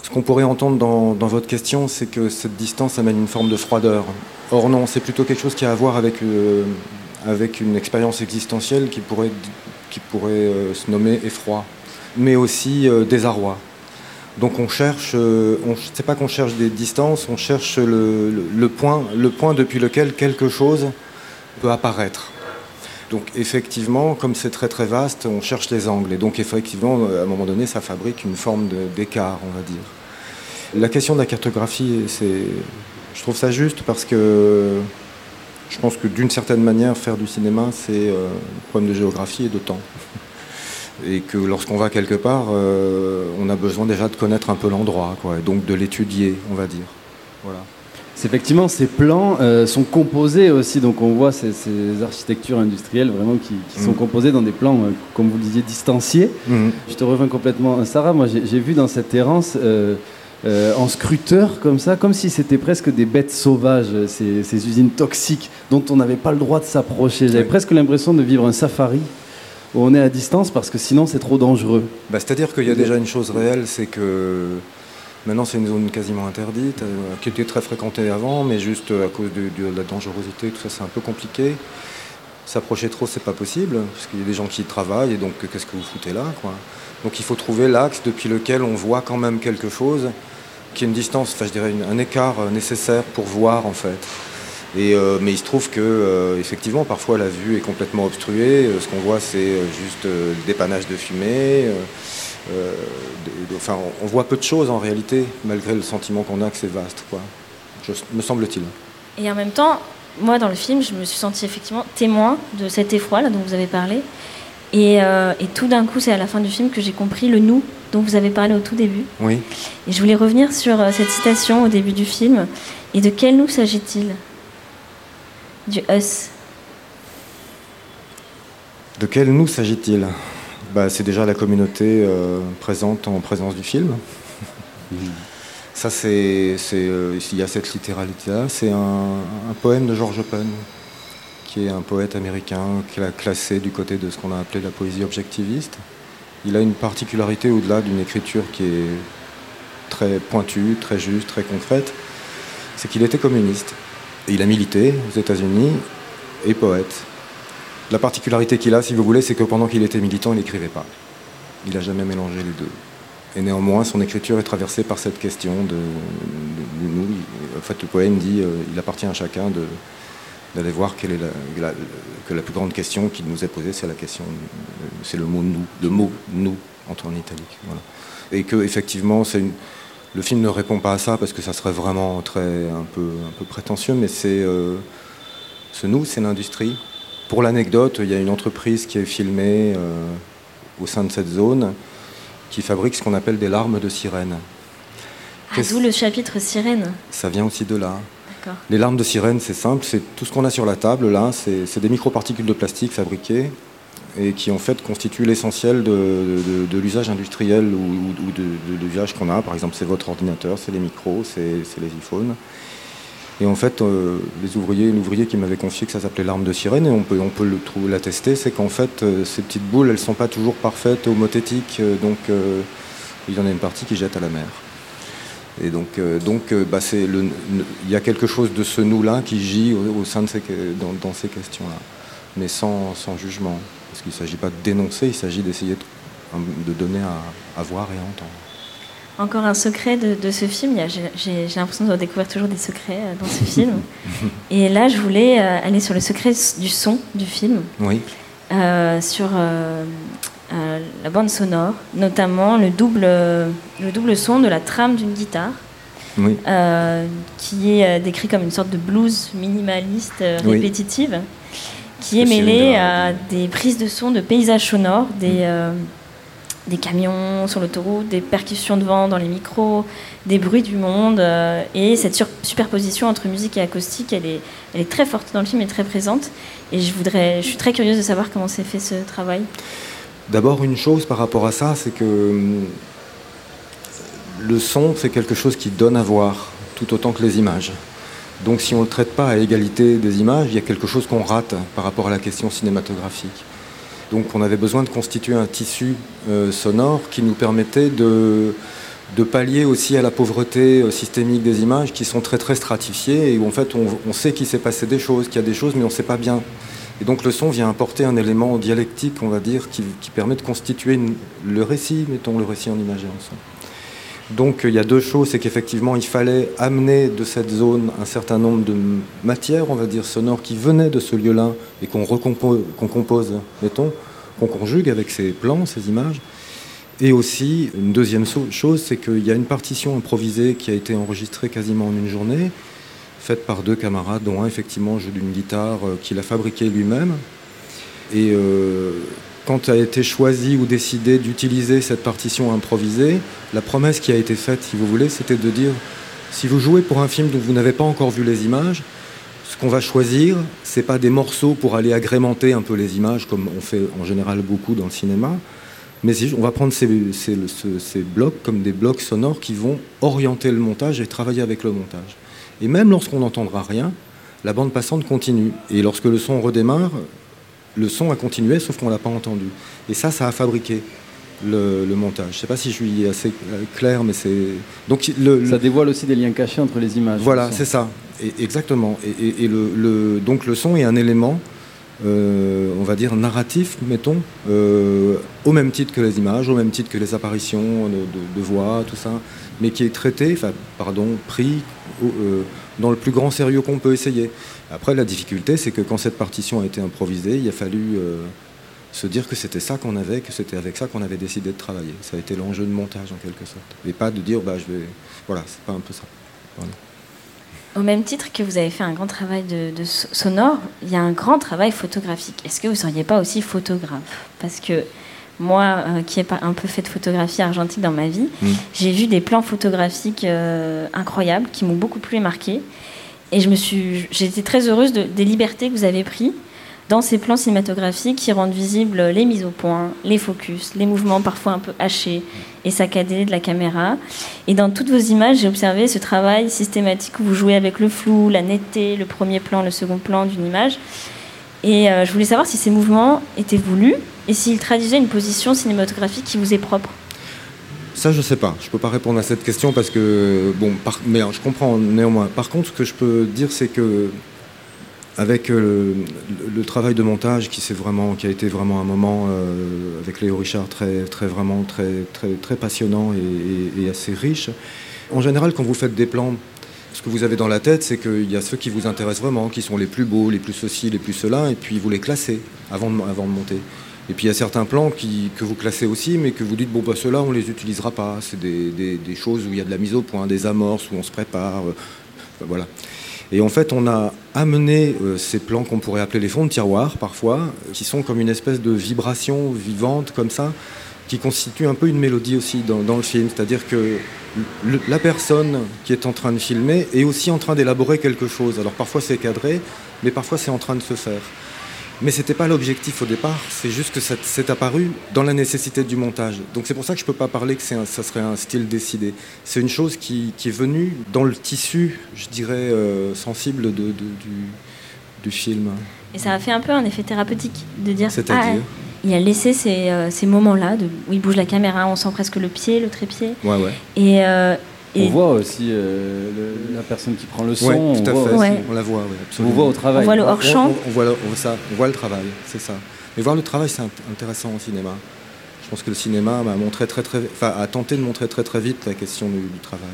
Ce qu'on pourrait entendre dans, votre question, c'est que cette distance amène une forme de froideur. Or non, c'est plutôt quelque chose qui a à voir avec, euh, avec une expérience existentielle qui pourrait, qui pourrait euh, se nommer effroi, mais aussi euh, désarroi. Donc on cherche, on, c'est pas qu'on cherche des distances, on cherche le, le- point, le point depuis lequel quelque chose peut apparaître. Donc effectivement, comme c'est très très vaste, on cherche les angles. Et donc effectivement, à un moment donné, ça fabrique une forme d'écart, on va dire. La question de la cartographie, c'est, je trouve ça juste parce que je pense que d'une certaine manière, faire du cinéma, c'est euh, un problème de géographie et de temps. <laughs> Et que lorsqu'on va quelque part, euh, on a besoin déjà de connaître un peu l'endroit, quoi, et donc de l'étudier, on va dire. Voilà. Effectivement, ces plans euh, sont composés aussi, donc on voit ces, ces architectures industrielles vraiment qui, qui sont Mhm. composées dans des plans, euh, comme vous le disiez, distanciés. Mhm. Je te reviens complètement. Sarah, moi j'ai j'ai vu dans cette errance, euh, euh, en scruteur comme ça, comme si c'était presque des bêtes sauvages, euh, ces, ces usines toxiques dont on n'avait pas le droit de s'approcher. J'avais Oui. presque l'impression de vivre un safari où on est à distance parce que sinon c'est trop dangereux. Bah, C'est-à-dire qu'il y a déjà une chose réelle, c'est que maintenant c'est une zone quasiment interdite, euh, qui était très fréquentée avant, mais juste à cause de, de la dangerosité, tout ça c'est un peu compliqué. S'approcher trop, c'est pas possible, parce qu'il y a des gens qui travaillent, et donc qu'est-ce que vous foutez là quoi? Donc il faut trouver l'axe depuis lequel on voit quand même quelque chose, qui est une distance, enfin je dirais un écart euh, nécessaire pour voir en fait. Et, euh, mais il se trouve que euh, effectivement parfois la vue est complètement obstruée. Ce qu'on voit c'est juste le dépannage de fumée. enfin, on, voit peu de choses en réalité, malgré le sentiment qu'on a que c'est vaste, quoi. Me semble-t-il. Et en même temps, moi, dans le film, je me suis sentie effectivement témoin de cet effroi là, dont vous avez parlé. Et, euh, et tout d'un coup, c'est à la fin du film que j'ai compris le nous dont vous avez parlé au tout début. Oui. Et je voulais revenir sur euh, cette citation au début du film. Et de quel nous s'agit-il? Du us. De quel nous s'agit-il? Bah, C'est déjà la communauté euh, présente en présence du film. <laughs> Ça, c'est, euh, il y a cette littéralité-là. C'est un, poème de George Oppen, qui est un poète américain qui a classé du côté de ce qu'on a appelé la poésie objectiviste. Il a une particularité au-delà d'une écriture qui est très pointue, très juste, très concrète, c'est qu'il était communiste. Il a milité aux États-Unis et poète. La particularité qu'il a, si vous voulez, c'est que pendant qu'il était militant, il n'écrivait pas. Il n'a jamais mélangé les deux. Et néanmoins, son écriture est traversée par cette question de, nous. En fait, le poème dit euh, il appartient à chacun d'aller voir quelle est la, que la plus grande question qui nous est posée, c'est la question, euh, c'est le mot nous, le mot nous en italique. Et que effectivement, le film ne répond pas à ça parce que ça serait vraiment très un peu, un peu prétentieux, mais c'est euh, ce nous, c'est l'industrie. Pour l'anecdote, il y a une entreprise qui est filmée euh, au sein de cette zone qui fabrique ce qu'on appelle des larmes de sirène. Ah, d'où le chapitre sirène. Ça vient aussi de là. Les larmes de sirène, c'est simple, c'est tout ce qu'on a sur la table là, c'est des microparticules de plastique fabriquées et qui en fait constituent l'essentiel de, de- de l'usage industriel ou, de, de- l'usage qu'on a. Par exemple, c'est votre ordinateur, c'est les micros, c'est les iPhones. Et en fait, euh, les ouvriers, l'ouvrier qui m'avait confié que ça s'appelait l'arme de sirène, et on peut, on peut l'attester, c'est qu'en fait, euh, ces petites boules, elles sont pas toujours parfaites, homothétiques, euh, donc il y en a une partie qui jette à la mer. Et donc, bah, il y a quelque chose de ce nous-là qui gît au, sein de ces, dans, ces questions-là, mais sans, sans jugement. Parce qu'il ne s'agit pas de dénoncer, il s'agit d'essayer de, donner à voir et à entendre. Encore un secret de, de ce film. J'ai l'impression de découvrir toujours des secrets euh, dans ce <laughs> film. Et là, je voulais euh, aller sur le secret du son du film, Oui. euh, sur euh, euh, la bande sonore, notamment le double, le double son de la trame d'une guitare. Oui. qui est décrit comme une sorte de blues minimaliste Oui. répétitive, qui est C'est mêlée à des prises de son de paysages sonores, des, euh, des camions sur l'autoroute, des percussions de vent dans les micros, des bruits du monde. euh, et cette superposition entre musique et acoustique, elle est, elle est très forte dans le film et très présente. Et je, voudrais, je suis très curieuse de savoir comment s'est fait ce travail. D'abord, une chose par rapport à ça, c'est que hum, le son, c'est quelque chose qui donne à voir, tout autant que les images. Donc si on ne le traite pas à égalité des images, il y a quelque chose qu'on rate par rapport à la question cinématographique. Donc on avait besoin de constituer un tissu euh, sonore qui nous permettait de, pallier aussi à la pauvreté euh, systémique des images qui sont très très stratifiées et où en fait on, sait qu'il s'est passé des choses, qu'il y a des choses mais on ne sait pas bien. Et donc le son vient apporter un élément dialectique, on va dire, qui, permet de constituer le récit, mettons le récit en image en son. Donc euh, il y a deux choses, c'est qu'effectivement il fallait amener de cette zone un certain nombre de matières, on va dire sonores, qui venaient de ce lieu-là et qu'on compose, mettons, qu'on conjugue avec ces plans, ces images. Et aussi, une deuxième chose, c'est qu'il y a une partition improvisée qui a été enregistrée quasiment en une journée, faite par deux camarades, dont un effectivement joue d'une guitare euh, qu'il a fabriquée lui-même. Et euh, quand a été choisi ou décidé d'utiliser cette partition improvisée, la promesse qui a été faite, si vous voulez, c'était de dire si vous jouez pour un film dont vous n'avez pas encore vu les images, ce qu'on va choisir, c'est pas des morceaux pour aller agrémenter un peu les images, comme on fait en général beaucoup dans le cinéma, mais on va prendre ces, ces- ce- ces blocs comme des blocs sonores qui vont orienter le montage et travailler avec le montage. Et même lorsqu'on n'entendra rien, la bande passante continue. Et lorsque le son redémarre, le son a continué, sauf qu'on ne l'a pas entendu. Et ça, ça a fabriqué le, le montage. Je ne sais pas si je suis assez euh, clair, mais c'est... Donc, le, Ça dévoile aussi des liens cachés entre les images. voilà, c'est ça. Et- exactement. Et, et- et le, le- donc le son est un élément, euh, on va dire, narratif, mettons, euh, au même titre que les images, au même titre que les apparitions de, de- de voix, tout ça, mais qui est traité, enfin, pardon, pris euh, dans le plus grand sérieux qu'on peut essayer. Après, la difficulté, c'est que quand cette partition a été improvisée, il a fallu euh, se dire que c'était ça qu'on avait, que c'était avec ça qu'on avait décidé de travailler. Ça a été l'enjeu de montage, en quelque sorte. Et pas de dire, bah, je vais... Voilà, c'est pas un peu ça. Voilà. Au même titre que vous avez fait un grand travail de, de so- sonore, il y a un grand travail photographique. Est-ce que vous ne seriez pas aussi photographe? Parce que moi, euh, qui ai pas un peu fait de photographie argentique dans ma vie, Mm. j'ai vu des plans photographiques euh, incroyables qui m'ont beaucoup plu et marqué. Et je me suis, j'ai été très heureuse de- des libertés que vous avez prises dans ces plans cinématographiques qui rendent visibles les mises au point, les focus, les mouvements parfois un peu hachés et saccadés de la caméra. Et dans toutes vos images, j'ai observé ce travail systématique où vous jouez avec le flou, la netteté, le premier plan, le second plan d'une image. Et euh, je voulais savoir si ces mouvements étaient voulus et s'ils traduisaient une position cinématographique qui vous est propre. Ça, je sais pas. Je peux pas répondre à cette question parce que bon, par- mais euh, je comprends néanmoins. Par contre, ce que je peux dire, c'est que avec euh, le, travail de montage qui a été vraiment un moment euh, avec Léo Richard très, très vraiment très, très, très passionnant et, assez riche. En général, quand vous faites des plans ce que vous avez dans la tête, c'est qu'il y a ceux qui vous intéressent vraiment, qui sont les plus beaux, les plus ceci, les plus cela, et puis vous les classez avant de monter. Et puis il y a certains plans qui, que vous classez aussi, mais que vous dites, bon, bah, ceux-là, on les utilisera pas. C'est des, des- choses où il y a de la mise au point, des amorces, où on se prépare. euh, voilà. Et en fait, on a amené euh, ces plans qu'on pourrait appeler les fonds de tiroir, parfois, euh, qui sont comme une espèce de vibration vivante, comme ça, qui constitue un peu une mélodie aussi dans, le film. C'est-à-dire que la personne qui est en train de filmer est aussi en train d'élaborer quelque chose. Alors parfois c'est cadré, mais parfois c'est en train de se faire. Mais c'était pas l'objectif au départ, c'est juste que ça c'est apparu dans la nécessité du montage. Donc c'est pour ça que je peux pas parler que un- ça serait un style décidé. C'est une chose qui, qui est venue dans le tissu, je dirais, euh, sensible de, de- du, du film. Et ça a fait un peu un effet thérapeutique de dire C'est-à-dire ah, il a laissé ces, euh, ces moments-là où il bouge la caméra, on sent presque le pied, le trépied. Ouais, ouais. Et, euh, et On voit aussi euh, le- la personne qui prend le son. Ouais, tout à on voit fait. Ouais. On la voit, ouais, On absolument. voit au travail. On voit le On- hors-champ. On, on voit, on ça, on voit le travail, c'est ça. Mais voir le travail, c'est int- intéressant au cinéma. Je pense que le cinéma m'a montré très très, enfin, a tenté de montrer très très vite la question du, du travail.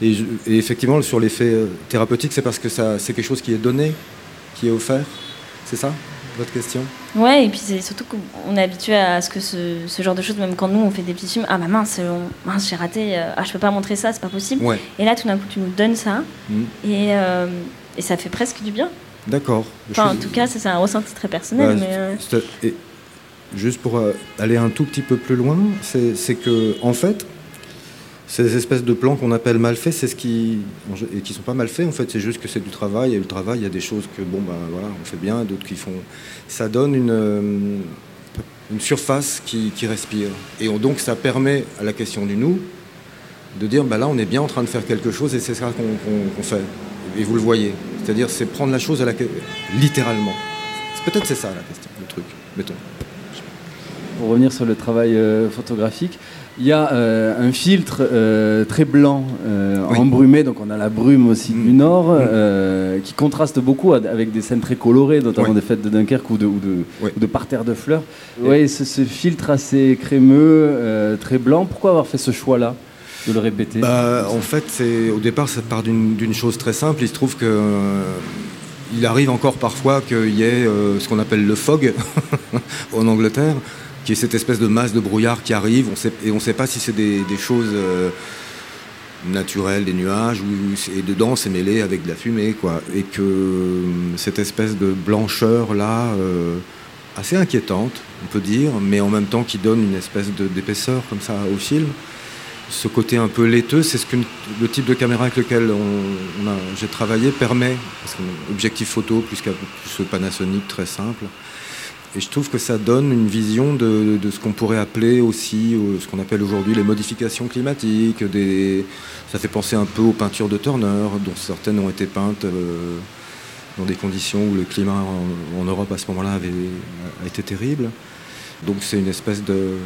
Et, je- et effectivement, sur l'effet euh, thérapeutique, c'est parce que ça, c'est quelque chose qui est donné, qui est offert. C'est ça, votre question Ouais, et puis c'est surtout qu'on est habitué à ce que ce, ce genre de choses, même quand nous on fait des petits films, ah bah mince, on- mince j'ai raté, euh, ah je peux pas montrer ça, c'est pas possible. Ouais. Et là tout d'un coup tu nous donnes ça, Mm. et, euh, et ça fait presque du bien. D'accord. Enfin, en tout cas, c'est un ressenti très personnel. Bah, mais, euh, et juste pour aller un tout petit peu plus loin, c'est que en fait, ces espèces de plans qu'on appelle mal faits, c'est ce qui et qui sont pas mal faits. En fait, c'est juste que c'est du travail. Et le travail, il y a des choses que bon ben voilà, on fait bien, d'autres qui font. Ça donne une euh, une surface qui, qui respire. Et on- donc ça permet à la question du nous de dire bah là on est bien en train de faire quelque chose et c'est ça qu'on fait. Et vous le voyez. C'est-à-dire c'est prendre la chose à littéralement. Peut-être c'est ça le truc mettons. Pour revenir sur le travail euh, photographique, il y a euh, un filtre euh, très blanc, euh, embrumé, donc on a la brume aussi Mm. du nord, euh, qui contraste beaucoup avec des scènes très colorées, notamment des fêtes de Dunkerque ou de, ou de, Ouais. ou de parterres de fleurs. Oui, ce, ce filtre assez crémeux, euh, très blanc, pourquoi avoir fait ce choix-là de le répéter? Bah, en fait, c'est au départ, ça part d'une d'une chose très simple. Il se trouve que euh, il arrive encore parfois qu'il y ait euh, ce qu'on appelle le fog <laughs> en Angleterre, qui est cette espèce de masse de brouillard qui arrive. On et on ne sait pas si c'est des, choses euh, naturelles, des nuages, ou et dedans c'est mêlé avec de la fumée, quoi. Et que euh, cette espèce de blancheur là. euh, assez inquiétante, on peut dire, mais en même temps qui donne une espèce d'épaisseur comme ça au film ce côté un peu laiteux, c'est ce que le type de caméra avec lequel j'ai travaillé permet. Parce que objectif photo plus plus Panasonic très simple. Et je trouve que ça donne une vision de, de ce qu'on pourrait appeler aussi, euh, ce qu'on appelle aujourd'hui les modifications climatiques. Des, ça fait penser un peu aux peintures de Turner, dont certaines ont été peintes euh, dans des conditions où le climat en, en Europe à ce moment-là avait a été terrible. Donc c'est une espèce de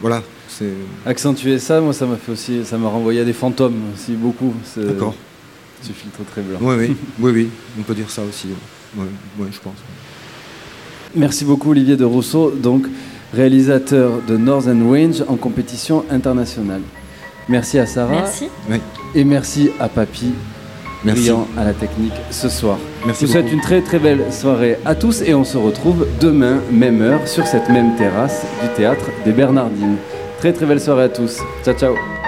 voilà, Accentuer ça, moi ça m'a fait aussi, ça m'a renvoyé à des fantômes aussi beaucoup. D'accord. Ce filtre très blanc. Oui, oui, oui, oui, <laughs> on peut dire ça aussi. Oui, oui, je pense. Merci beaucoup Olivier de Rousseau, donc réalisateur de Northern Range en compétition internationale. Merci à Sarah. Merci. Et merci à Papy, Merci. brillant à la technique ce soir. Merci Je vous souhaite une très très belle soirée à tous et on se retrouve demain, même heure, sur cette même terrasse du théâtre des Bernardines. Très très belle soirée à tous. Ciao ciao.